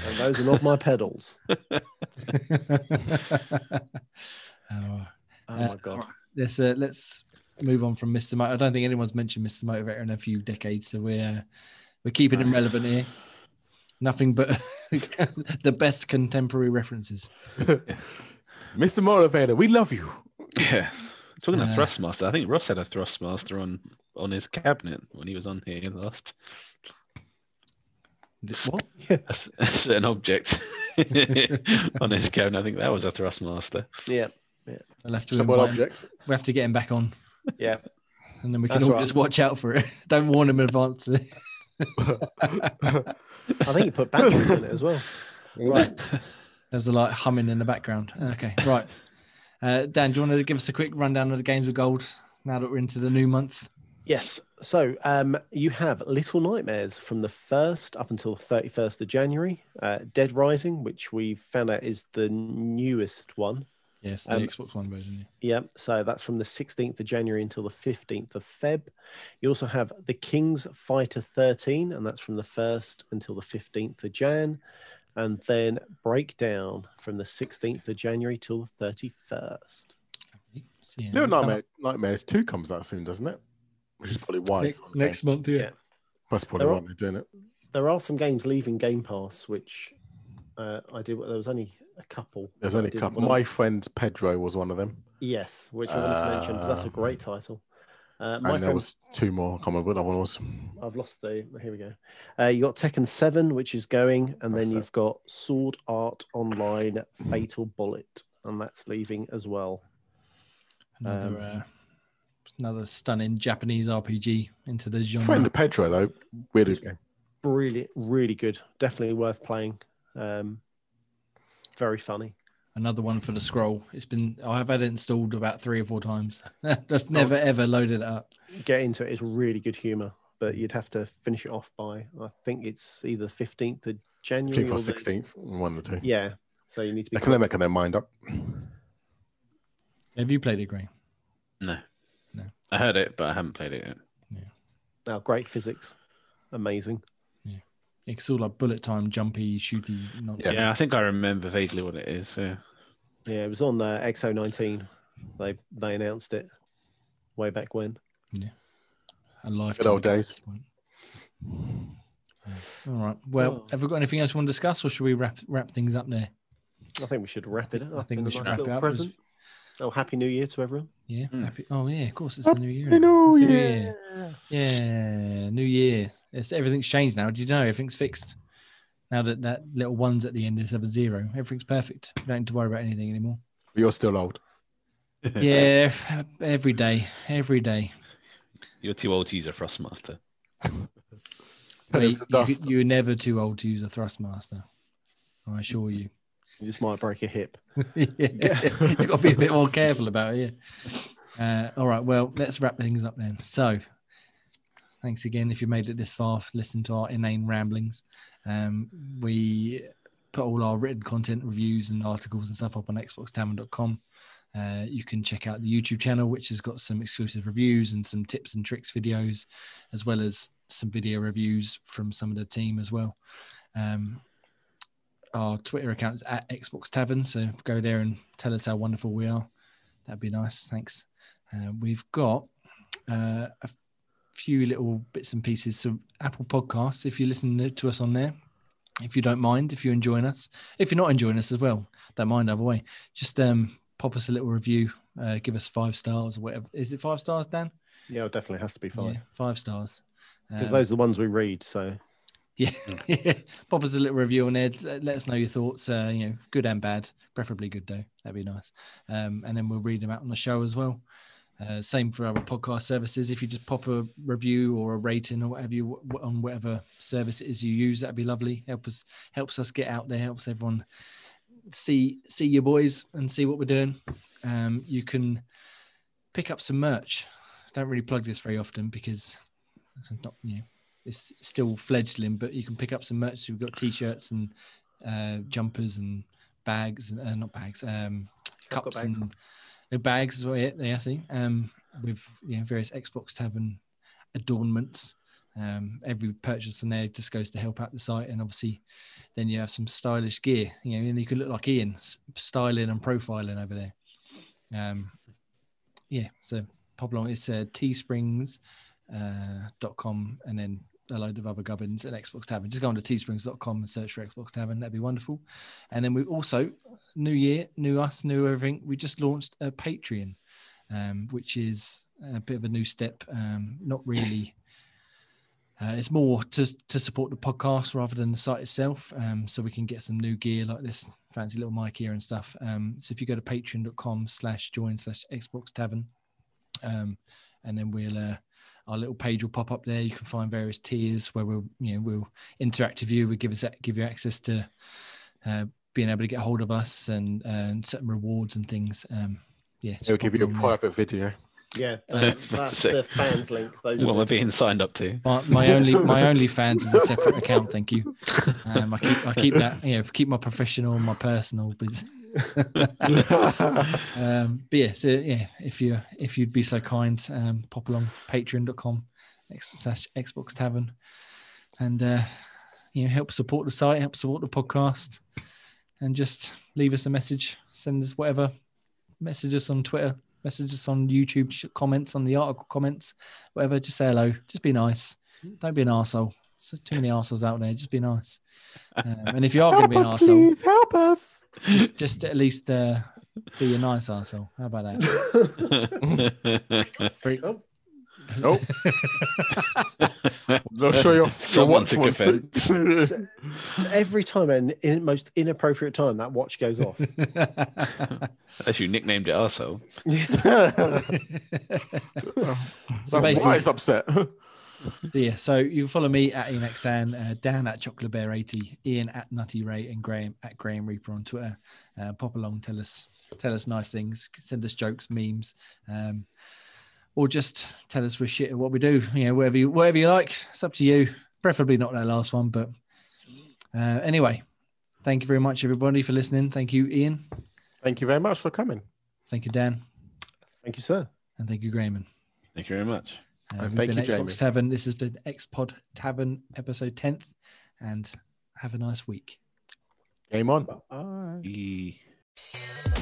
And those are not my pedals. [LAUGHS] [LAUGHS] oh, Oh Uh, my god. let's uh, let's move on from Mr. Mo- I don't think anyone's mentioned Mr. Motivator in a few decades, so we're we're keeping him relevant here. Nothing but [LAUGHS] the best contemporary references. Mr. Motivator, we love you. Yeah. Talking Uh, of Thrustmaster, I think Ross had a Thrustmaster on on his cabinet when he was on here last. What? [LAUGHS] A, s- a certain object on his cabinet. I think that was a Thrustmaster. Yeah. I'll have to Some what objects. We have to get him back on, Yeah. and then we can That's all right. just watch out for it. [LAUGHS] Don't warn him in advance. I think you put batteries in it as well. Right. [LAUGHS] There's a like humming in the background. Okay, right. Uh, Dan, do you want to give us a quick rundown of the games of gold now that we're into the new month? Yes. So um, you have Little Nightmares from the 1st up until the 31st of January. Uh, Dead Rising, which we found out is the newest one. Yes, the Um, Xbox One version. Yep. So that's from the 16th of January until the 15th of Feb. You also have The King's Fighter 13, and that's from the 1st until the 15th of Jan. And then Breakdown from the 16th of January till the 31st. So, yeah, Little Nightmare, Nightmares 2 comes out soon, doesn't it? Which is probably why Next, it's next month, yeah. Yeah. That's probably There why are- they're doing it. There are some games leaving Game Pass, which uh, I did. There was only a couple. There's only a couple. wanna- My friend Pedro was one of them. Yes, which I wanted to mention because that's a Uh, great title. Uh, my and there friend, was two more. I can't remember what that one was. I've lost the. Here we go. Uh, you got Tekken Seven, which is going, and then That's it. you've got Sword Art Online Fatal Bullet, and that's leaving as well. Another, Um, uh, another stunning Japanese RPG into the genre. Friend of Pedro, though. Weirdest game. Really, really good. Definitely worth playing. Um, very funny. Another one for the scroll. It's been I've had it installed about three or four times. [LAUGHS] Just never ever loaded it up. Get into it. It's really good humor, but you'd have to finish it off by I think it's either fifteenth of January or or 16th. One of the two. Yeah. So you need to be. They're making their mind up. Have you played it, Gray? No. No. I heard it, but I haven't played it yet. Yeah. Now, great physics, amazing. Yeah. It's all like bullet time, jumpy, shooty nonsense. Yeah. I think I remember vaguely what it is. Yeah. Yeah, it was on uh, X019. They they announced it way back when. Yeah. A life. Good old days. All right. Well, Oh. have we got anything else we want to discuss, or should we wrap wrap things up there? I think we should wrap it up. I think we a should wrap it up. Present. Oh, happy New Year to everyone! Yeah. Mm. Happy, oh yeah, of course it's the new year. I New yeah. Year. Yeah, new year. It's everything's changed now. Did you know everything's fixed? Now that that little one's at the end instead of a zero, everything's perfect. You don't need to worry about anything anymore. You're still old. [LAUGHS] Yeah, every day, every day. You're too old to use a Thrustmaster. [LAUGHS] Turn Wait, you, you're never too old to use a Thrustmaster. I assure you. You just might break a hip. [LAUGHS] [LAUGHS] yeah. He's got to be a bit more careful about it. Yeah. Uh, all right. Well, let's wrap things up then. So, thanks again if you made it this far. Listen to our inane ramblings. Um, we put all our written content, reviews, and articles and stuff up on XboxTavern.com. Uh, you can check out the YouTube channel, which has got some exclusive reviews and some tips and tricks videos, as well as some video reviews from some of the team as well. Um, our Twitter account is at Xbox Tavern, so go there and tell us how wonderful we are. That'd be nice. Thanks. Uh, we've got uh, a few little bits and pieces. So Apple Podcasts, if you listen to us on there, if you don't mind, if you're enjoying us, if you're not enjoying us as well, don't mind either way. Just um, pop us a little review, uh, give us five stars or whatever. Is it five stars, Dan? Yeah, it definitely has to be five Yeah, five stars. because Um, those are the ones we read. So yeah, [LAUGHS] pop us a little review on. Let let us know your thoughts. Uh, you know, good and bad, preferably good though. That'd be nice. Um, and then we'll read them out on the show as well. Uh, same for our podcast services. If you just pop a review or a rating or whatever you on whatever service it is you use, that'd be lovely. Help us helps us get out there. Helps everyone see see your boys and see what we're doing. Um, you can pick up some merch. Don't really plug this very often because it's not you know it's still fledgling, but you can pick up some merch. We've got t-shirts and uh, jumpers and bags and uh, not bags, um, cups bags. and uh, bags as well. Yeah, yeah, I see. Um, with you know various Xbox Tavern adornments. Um, every purchase on there just goes to help out the site, and obviously, then you have some stylish gear. You know, and you can look like Ian, styling and profiling over there. Um, yeah, so pop along. It's uh, Teesprings uh, dot com and then a load of other gubbins at Xbox Tavern. Just go on to teesprings.com and search for Xbox Tavern. That'd be wonderful. And then we also, new year, new us, new everything. We just launched a Patreon, um, which is a bit of a new step. Um, not really. Uh, it's more to, to support the podcast rather than the site itself. Um, so we can get some new gear like this fancy little mic here and stuff. Um, so if you go to patreon.com slash join slash Xbox Tavern, um, and then we'll uh, our little page will pop up there. You can find various tiers where we'll you know we'll interact with you. We give us give you access to uh, being able to get hold of us and uh, and certain rewards and things. Um, yeah, They'll give you a along there. private video. Yeah, [LAUGHS] I was about to that's the fans link. Those What am I being signed up to? My, my only [LAUGHS] my only fans is a separate account. Thank you. Um, I keep I keep that you know keep my professional and my personal. But [LAUGHS] um, but yeah, so yeah, if you if you'd be so kind, um, pop along patreon.com X- slash Xbox Tavern, and uh, you know help support the site, help support the podcast, and just leave us a message, send us whatever, message us on Twitter, message us on YouTube, comments on the article comments, whatever. Just say hello, just be nice, don't be an arsehole. So too many arseholes out there, just be nice. [LAUGHS] Um, and if you are going to be an Help us, arsehole, please, help us. just, just at least uh, be a nice arsehole. How about that? [LAUGHS] [LAUGHS] Three- oh, Nope. [LAUGHS] Not sure your, your [LAUGHS] Someone watch took wants to. [LAUGHS] so every time and in most inappropriate time that watch goes off. As you nicknamed it arsehole. That's basically- why it's upset. Yeah, so you can follow me at Ian Xan, uh, Dan at Chocolate Bear 80, Ian at Nutty Ray, and Graham at Graham Reaper on Twitter. Uh, pop along, tell us tell us nice things, send us jokes, memes, um, or just tell us we're shit at what we do. You know, whatever you whatever you like, it's up to you. Preferably not that last one, but uh, anyway, thank you very much, everybody, for listening. Thank you, Ian. Thank you very much for coming. Thank you, Dan, Thank you, sir. and thank you, Grayman. Thank you very much. Uh, And thank been you, Xbox Jamie. Tavern. This has been X Pod Tavern episode 10th, and have a nice week. Game on. Bye.